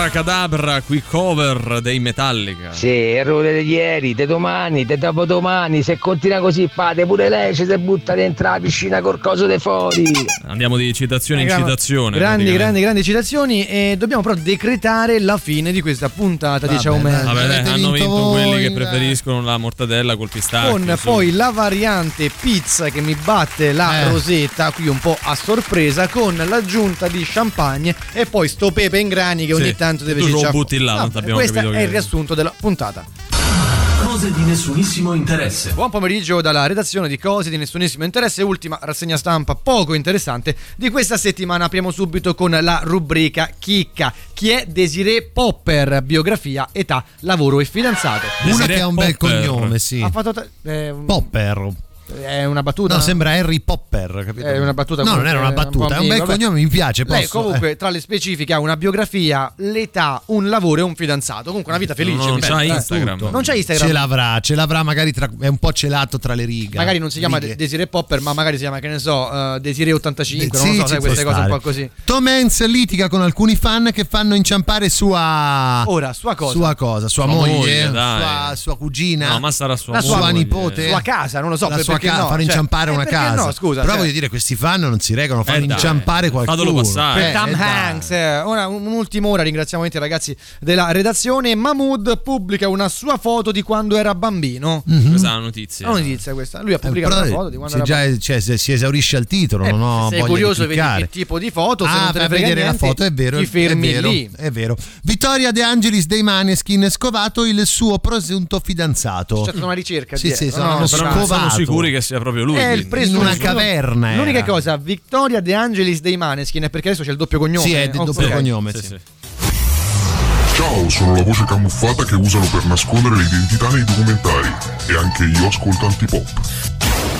Sabra Cadabra, qui cover dei Metallica. Sì, errore di ieri, di domani, di dopodomani. Se continua così, fate pure lei ci si butta dentro la piscina col coso dei fuori. Andiamo di citazione in Grandi, citazione. Grandi, grandi, grandi citazioni. E dobbiamo però decretare la fine di questa puntata di Vabbè, Ciao Man. Vabbè, dai, hanno vinto vinto voi, quelli che preferiscono la mortadella col pistacchio. Con su. poi la variante pizza che mi batte la Eh. rosetta, qui un po' a sorpresa, con l'aggiunta di champagne e poi sto pepe in grani che ogni Sì, tanto deve tu lo butti là, non t'abbiamo Questo capito è che- il riassunto della puntata. Cose di nessunissimo interesse. Buon pomeriggio dalla redazione di Cose di Nessunissimo Interesse, ultima rassegna stampa poco interessante di questa settimana. Apriamo subito con la rubrica Chicca. Chi è Desiree Popper? Biografia, età, lavoro e fidanzato. Una che ha un bel cognome, sì. Ha fatto... ta- eh, Popper. È una battuta? No, sembra Harry Popper, capito? È una battuta No, non era una battuta, è un bel vabbè. cognome, mi piace. Lei posso- comunque eh. tra le specifiche ha una biografia, l'età, un lavoro e un fidanzato. Comunque una vita felice. Non mi c'ha. Instagram. Non c'ha Instagram. Ce l'avrà, ce l'avrà magari tra, è un po' celato tra le righe. Magari non si chiama Righe. Desiree Popper, ma magari si chiama, che ne so, eh, Desiree 85, non Sì, lo so, ci sai, queste cose un stare. po' così. Tom Hanks litiga con alcuni fan che fanno inciampare sua. Ora, sua cosa? Sua cosa? Sua, Sua moglie, moglie, sua, sua cugina. No, ma sarà sua la sua nipote. Sua casa, non lo so, la per- sua casa, no? fanno Cioè, inciampare eh, una perché casa. no, scusa, Però cioè- voglio dire, questi fan non si regolano, fanno Eh, dai. inciampare qualcuno. Fatelo passare. Per Tom eh. Hanks, eh, ora un'ultima ora, ringraziamo i ragazzi della redazione. Mahmood pubblica una sua foto di quando era bambino. Questa è una notizia. È una notizia questa. Lui ha Eh, pubblicato una foto di quando era già, cioè, se si esaurisce al titolo, Eh, non ho sei curioso di che tipo di foto, se ah, non te ne vai a frega vedere niente, la foto, è vero. ti fermi è vero, lì. È vero. Vittoria De Angelis dei Maneskin scovato il suo presunto fidanzato. C'è stata una ricerca Sì, sì, sono- scovato. sono sicuri che sia proprio lui. È il quindi. in una caverna. L'unica era. cosa, Victoria De Angelis dei Maneskin, perché adesso c'è il doppio cognome. Sì, è del doppio Ok. cognome. Sì, sì. sì. Ciao, sono la voce camuffata che usano per nascondere l'identità nei documentari. E anche io ascolto antipop.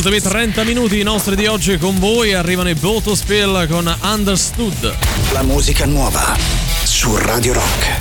Ultimi 30 minuti i nostri di oggi con voi arrivano i Boto Spill con Understood. La musica nuova su Radio Rock.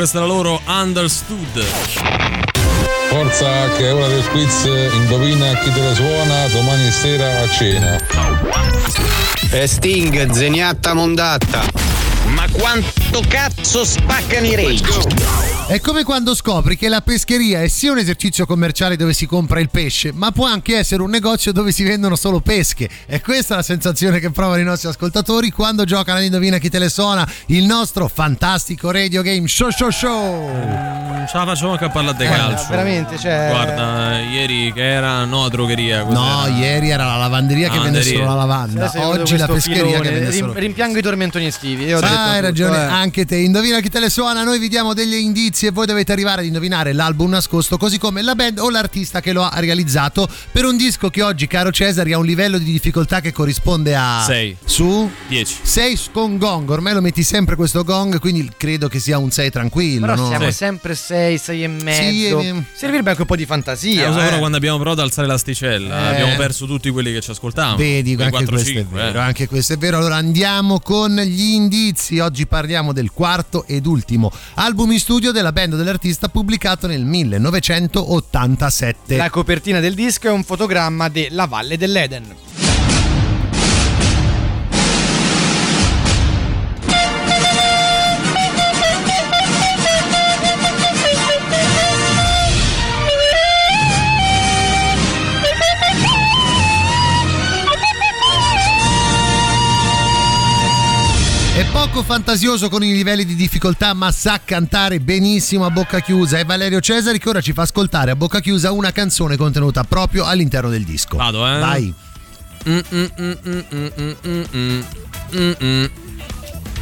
Questa è la loro Understood. Forza che è ora del quiz, indovina chi te la suona domani sera a cena. E Sting, zeniatta mondatta. Ma quanto cazzo spaccano i rage? È come quando scopri che la pescheria è sia un esercizio commerciale dove si compra il pesce, ma può anche essere un negozio dove si vendono solo pesche. E questa è la sensazione che provano i nostri ascoltatori quando giocano ad Indovina chi te le suona, il nostro fantastico radio game show show show. Non ce la facciamo anche a parlare di Eh, calcio. veramente, cioè- Guarda, ieri che era no a drogheria. No, ieri era la lavanderia che vende Lavanderia. solo la lavanda. Oggi la pescheria che filone, vende rim- solo Rimpiango i tormentoni estivi. Io ho detto Ah, hai tutto, ragione, eh. Anche te. Indovina chi te le suona. Noi vi diamo degli indizi e voi dovete arrivare ad indovinare l'album nascosto, così come la band o l'artista che lo ha realizzato. Per un disco che oggi, caro Cesari, ha un livello di difficoltà che corrisponde a. Sei. Su? 10. 6 con gong. Ormai lo metti sempre questo gong, quindi credo che sia un 6 tranquillo. Però no? siamo sempre 6, 6 e mezzo. Sì, ehm. Servirebbe anche un po' di fantasia. Eh, lo so, eh. però quando abbiamo provato ad alzare l'asticella Eh. abbiamo perso tutti quelli che ci ascoltavano. Vedi, anche 4, questo 5, è vero, eh. anche questo è vero. Allora andiamo con gli indizi. Oggi parliamo parliamo del quarto ed ultimo album in studio della band dell'artista pubblicato nel 1987. La copertina del disco è un fotogramma della Valle dell'Eden. Poco fantasioso con i livelli di difficoltà, ma sa cantare benissimo a bocca chiusa. È Valerio Cesari che ora ci fa ascoltare a bocca chiusa una canzone contenuta proprio all'interno del disco. Vado, eh. Vai. Mm, mm, mm,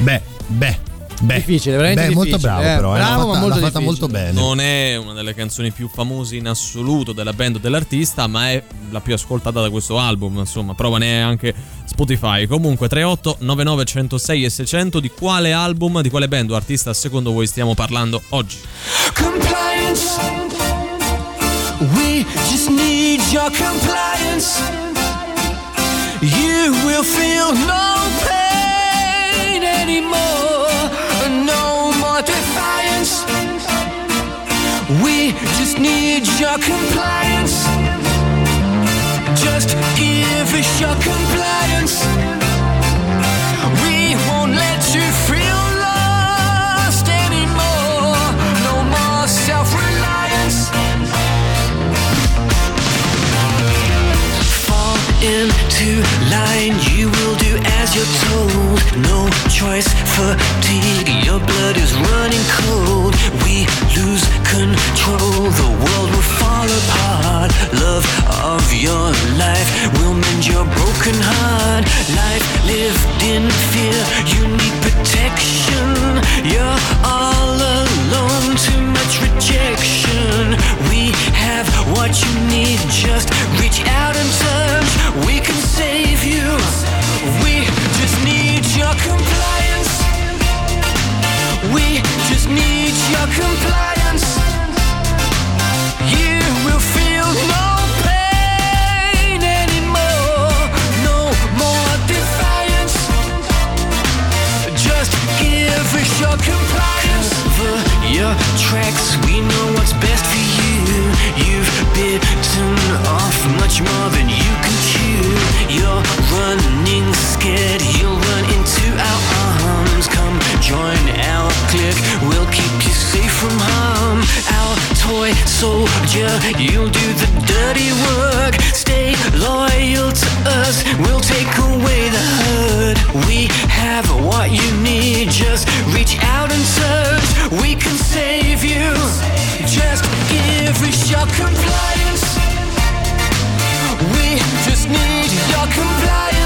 beh, beh. Beh, Difficile, veramente beh, molto difficile, bravo eh. però, eh. Bravo, l'ha ma fatta, molto fatta molto bene. Non è una delle canzoni più famose in assoluto della band o dell'artista, ma è la più ascoltata da questo album. Insomma, prova ne è anche Spotify. Comunque, 38 99 106 e 600. Di quale album, di quale band o artista secondo voi stiamo parlando oggi? Compliance. We just need your compliance. You will feel no pain anymore. Need your compliance. Just give us your compliance. We won't let you feel lost anymore. No more self reliance. Fall into line, you will do as you're told. No choice, fatigue, your blood is running cold. We lose control, the world will fall apart. Love of your life will mend your broken heart. Life lived in fear, you need protection. You're all alone, too much rejection. Have what you need, just reach out and touch. We can save you. We just need your compliance. We just need your compliance. You will feel no pain anymore. No more defiance. Just give us your compliance. Cover your tracks. We know what's best for you. Bitten off much more than you can chew. You're running scared. You'll run into our arms. Come join our clique. We'll keep you safe from harm. Our toy soldier, you'll do the dirty work. Stay loyal to us. We'll take away the hurt. We have what you need. Just reach out and search. We can save you. Just us your compliance. We just need your compliance.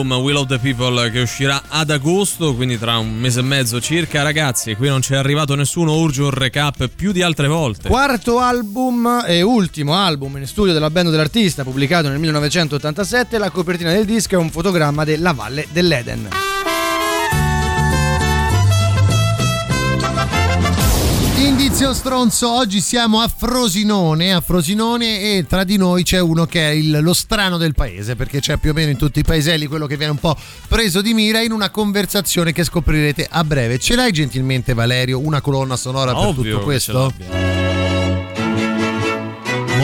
Album Will of the People che uscirà ad agosto, quindi tra un mese e mezzo circa. Ragazzi, qui non c'è arrivato nessuno, urge un recap più di altre volte. Quarto album e ultimo album in studio della band dell'artista, pubblicato nel 1987. La copertina del disco è un fotogramma della Valle dell'Eden. Indizio stronzo, oggi siamo a Frosinone, a Frosinone e tra di noi c'è uno che è il- lo strano del paese, perché c'è più o meno in tutti i paeselli quello che viene un po' preso di mira in una conversazione che scoprirete a breve. Ce l'hai gentilmente Valerio una colonna sonora per Ovvio tutto che ce questo?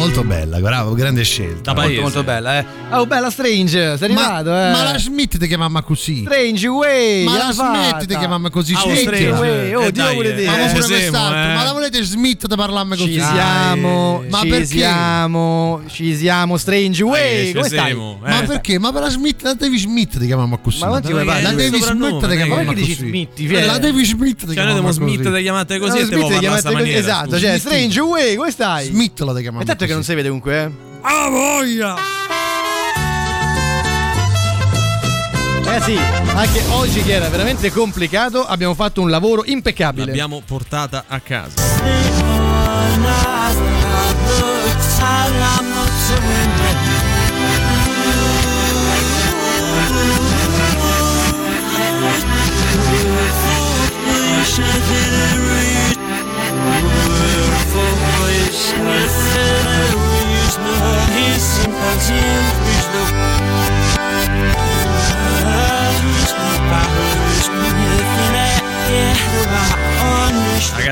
Molto bella, bravo, grande scelta. molto, molto bella, eh. Oh, bella Strange, sei arrivato, eh. Ma la Schmidt ti chiamava così. Strange Way, Ma la l'ha Schmidt fatta. ti chiamava così. Schmidt. Strange Way, oh, Eh, Dio dai, vuole eh. dire. Ma, Eh, pure siamo, quest'altro, eh. ma la volete Schmidt di parlarmi così? Ci siamo, Ma ci perché? siamo, ci siamo, Strange Way, come stai? Ma perché? Ma per la Schmidt, la David Schmidt ti chiamavamo così. Ma quanti vuoi la eh, chiamavamo ma perché così. Eh, La David Schmidt ti Cioè, noi chiamavamo abbiamo così. Smith te chiamate così e te Smith così, maniera. Esatto, cioè Strange Way, come stai? Smith lo chiamavamo E tanto che non si vede comunque, eh. Ah, voglia! Ragazzi, anche oggi che era veramente complicato, abbiamo fatto un lavoro impeccabile. L'abbiamo portata a casa.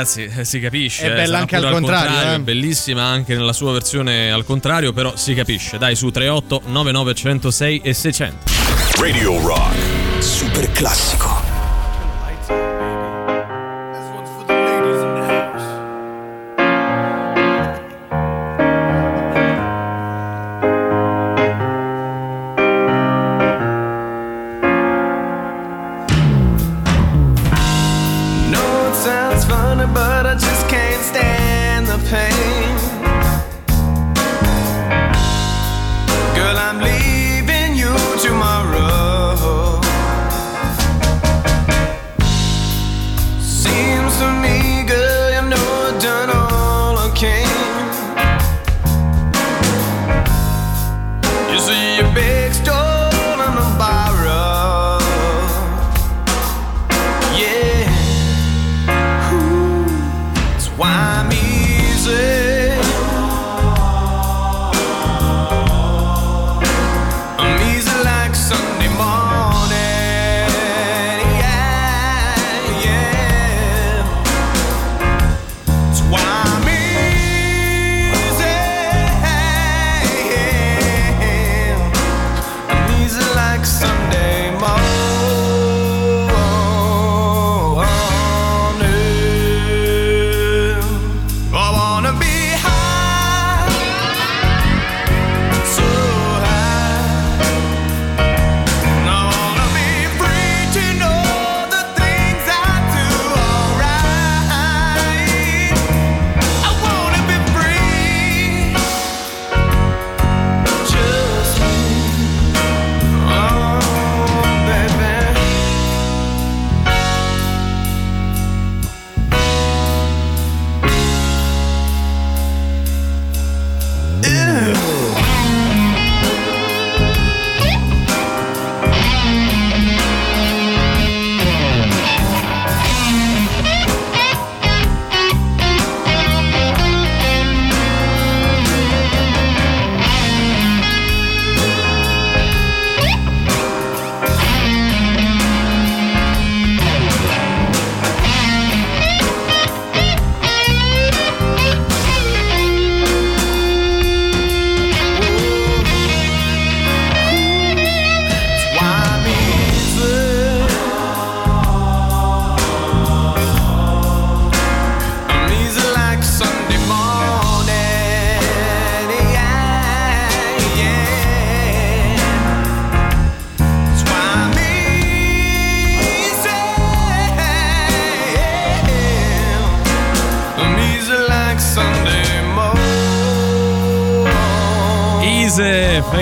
Ragazzi, eh, si capisce. È eh, bella sarà anche al contrario, eh. È bellissima anche nella sua versione al contrario, però si capisce. Dai, su 38 9906 e 600. Radio Rock. Super classico.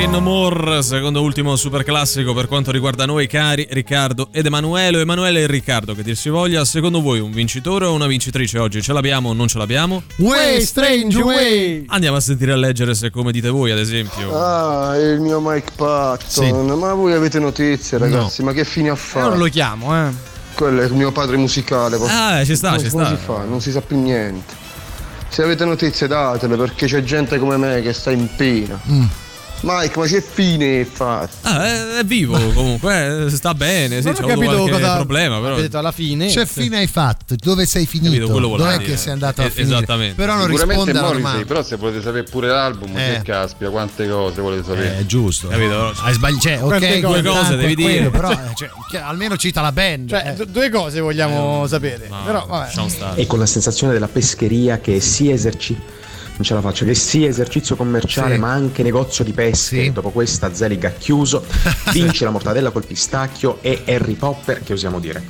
Fade No More, secondo ultimo super classico per quanto riguarda noi cari Riccardo ed Emanuele. Emanuele e Riccardo, che dir si voglia, secondo voi un vincitore o una vincitrice oggi? Ce l'abbiamo o non ce l'abbiamo? Way, strange way. Andiamo a sentire a leggere se come dite voi, ad esempio. Ah, è il mio Mike Patton. Ma voi avete notizie, ragazzi? Ma che fine ha fatto? Io non lo chiamo, eh. quello è il mio padre musicale. Ah, ci sta, ci come sta. si fa? Non si sa più niente. Se avete notizie datele perché c'è gente come me che sta in pena. Mm. Mike, ma c'è fine fare. Ah, è, è vivo [LAUGHS] comunque, eh, sta bene, sì, Non c'è ho capito qualche cosa problema, però... detto alla fine. C'è fine hai fatto, dove sei finito? Capito, quello voleva Dov'è dire. che sei andato a Eh, finire? esattamente. Però non Sicuramente risponde alla Morrissey, domanda. però se volete sapere pure l'album, Eh. che caspita, quante cose volete sapere. È giusto. Capito? Hai sbagliato, cioè, ok, due cose devi dire. però eh, cioè, almeno cita la band. Cioè, eh. due cose vogliamo sapere. Però, vabbè. E con la sensazione della pescheria che sia esercizio. Non ce la faccio, che sia esercizio commerciale Sì. ma anche negozio di pesche. Sì. Dopo questa Zelig ha chiuso, [LAUGHS] vince la mortadella col pistacchio e Harry Popper, che osiamo dire.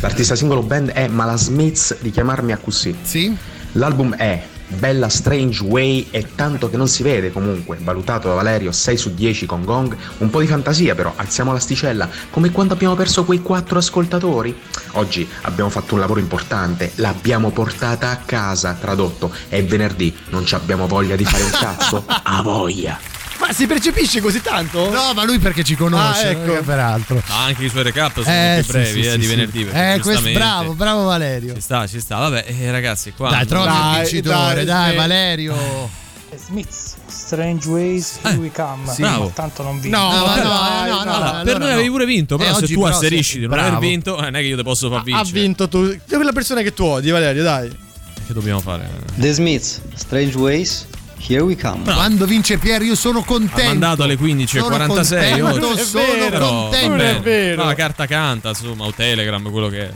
L'artista singolo band è Ma la Smiths di chiamarmi a così. Sì? L'album è Bella Strange Way e tanto che non si vede comunque, valutato da Valerio 6 su 10 con Gong, un po' di fantasia però, alziamo l'asticella, come quando abbiamo perso quei quattro ascoltatori. Oggi abbiamo fatto un lavoro importante, l'abbiamo portata a casa, tradotto, è venerdì, non ci abbiamo voglia di fare un cazzo? [LAUGHS] A voglia! Ma si percepisce così tanto? No, ma lui perché ci conosce, Ah, ecco. peraltro. Ma anche i suoi recap sono Eh, più sì, brevi sì, eh, sì, di venerdì. Eh, questo, giustamente- bravo, bravo Valerio. Ci sta, ci sta. Vabbè, eh, ragazzi, qua. Dai, trovi il Dai, vincitore, dai, dai. Valerio. Smiths, Strange Ways, Here We Come. sì. Bravo. Ma tanto non vinco. No, No, dai, no, dai, no, no, Allora, allora per noi no. avevi pure vinto, però Eh, se oggi tu però asserisci di non aver vinto, eh, non è che io te posso far Ha vincere. vinto tu. Sei quella persona che tu odi, Valerio, dai. Che dobbiamo fare? The Smiths, Strange Ways, Here We Come. Quando vince Pier io sono contento. Ha mandato alle 15.46 Sono oggi. contento, sono Però, contento. Non è vero. No, la carta canta, insomma, o Telegram, quello che è.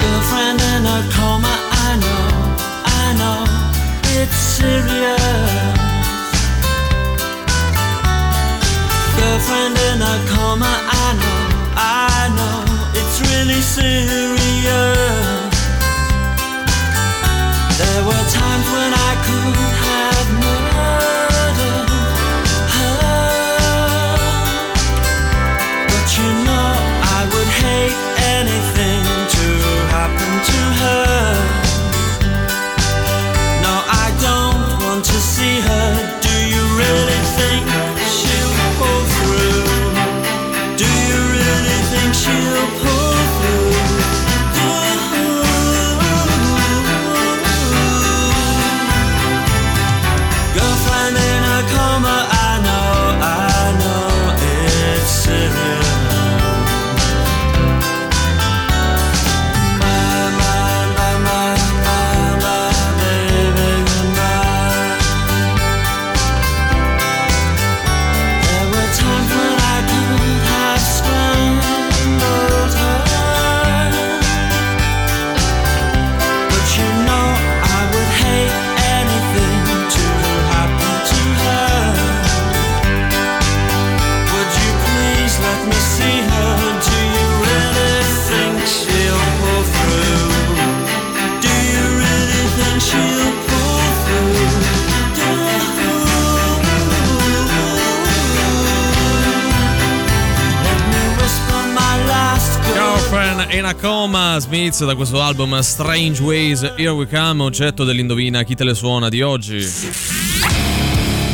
Girlfriend in a coma, I know, I know, it's serious. see Girlfriend in a coma, Smith da questo album Strange Ways, Here We Come, oggetto dell'indovina chi te le suona di oggi.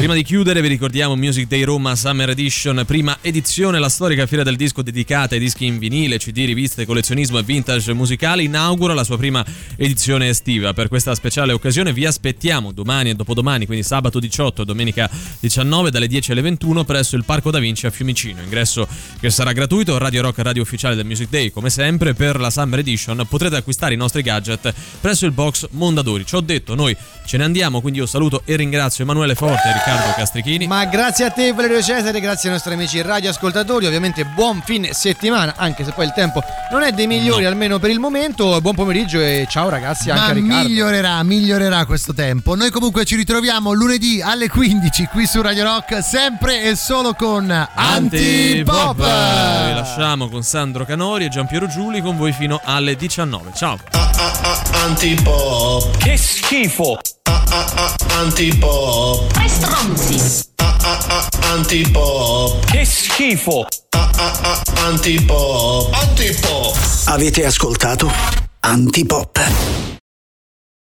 Prima di chiudere vi ricordiamo Music Day Roma Summer Edition, prima edizione, la storica fiera del disco dedicata ai dischi in vinile, CD, riviste, collezionismo e vintage musicali, inaugura la sua prima edizione estiva. Per questa speciale occasione vi aspettiamo domani e dopodomani, quindi sabato 18 e domenica 19 dalle 10 alle 21 presso il Parco Da Vinci a Fiumicino. Ingresso che sarà gratuito, Radio Rock radio ufficiale del Music Day come sempre. Per la Summer Edition potrete acquistare i nostri gadget presso il box Mondadori. Ci ho detto, noi ce ne andiamo, quindi io saluto e ringrazio Emanuele Forte e Riccardo Castrichini. Ma grazie a te Valerio Cesare, grazie ai nostri amici radioascoltatori, ovviamente buon fine settimana, anche se poi il tempo non è dei migliori almeno per il momento. Buon pomeriggio e ciao ragazzi, anche Ma a Riccardo. migliorerà, migliorerà questo tempo. Noi comunque ci ritroviamo lunedì alle 15 qui su Radio Rock, sempre e solo con Antipop! Vi lasciamo con Sandro Canori e Giampiero Giuli con voi fino alle 19. Ciao! Antipop. Che schifo. Antipop. Tre stronzi. Antipop. Che schifo. Antipop. Antipop. Avete ascoltato Antipop.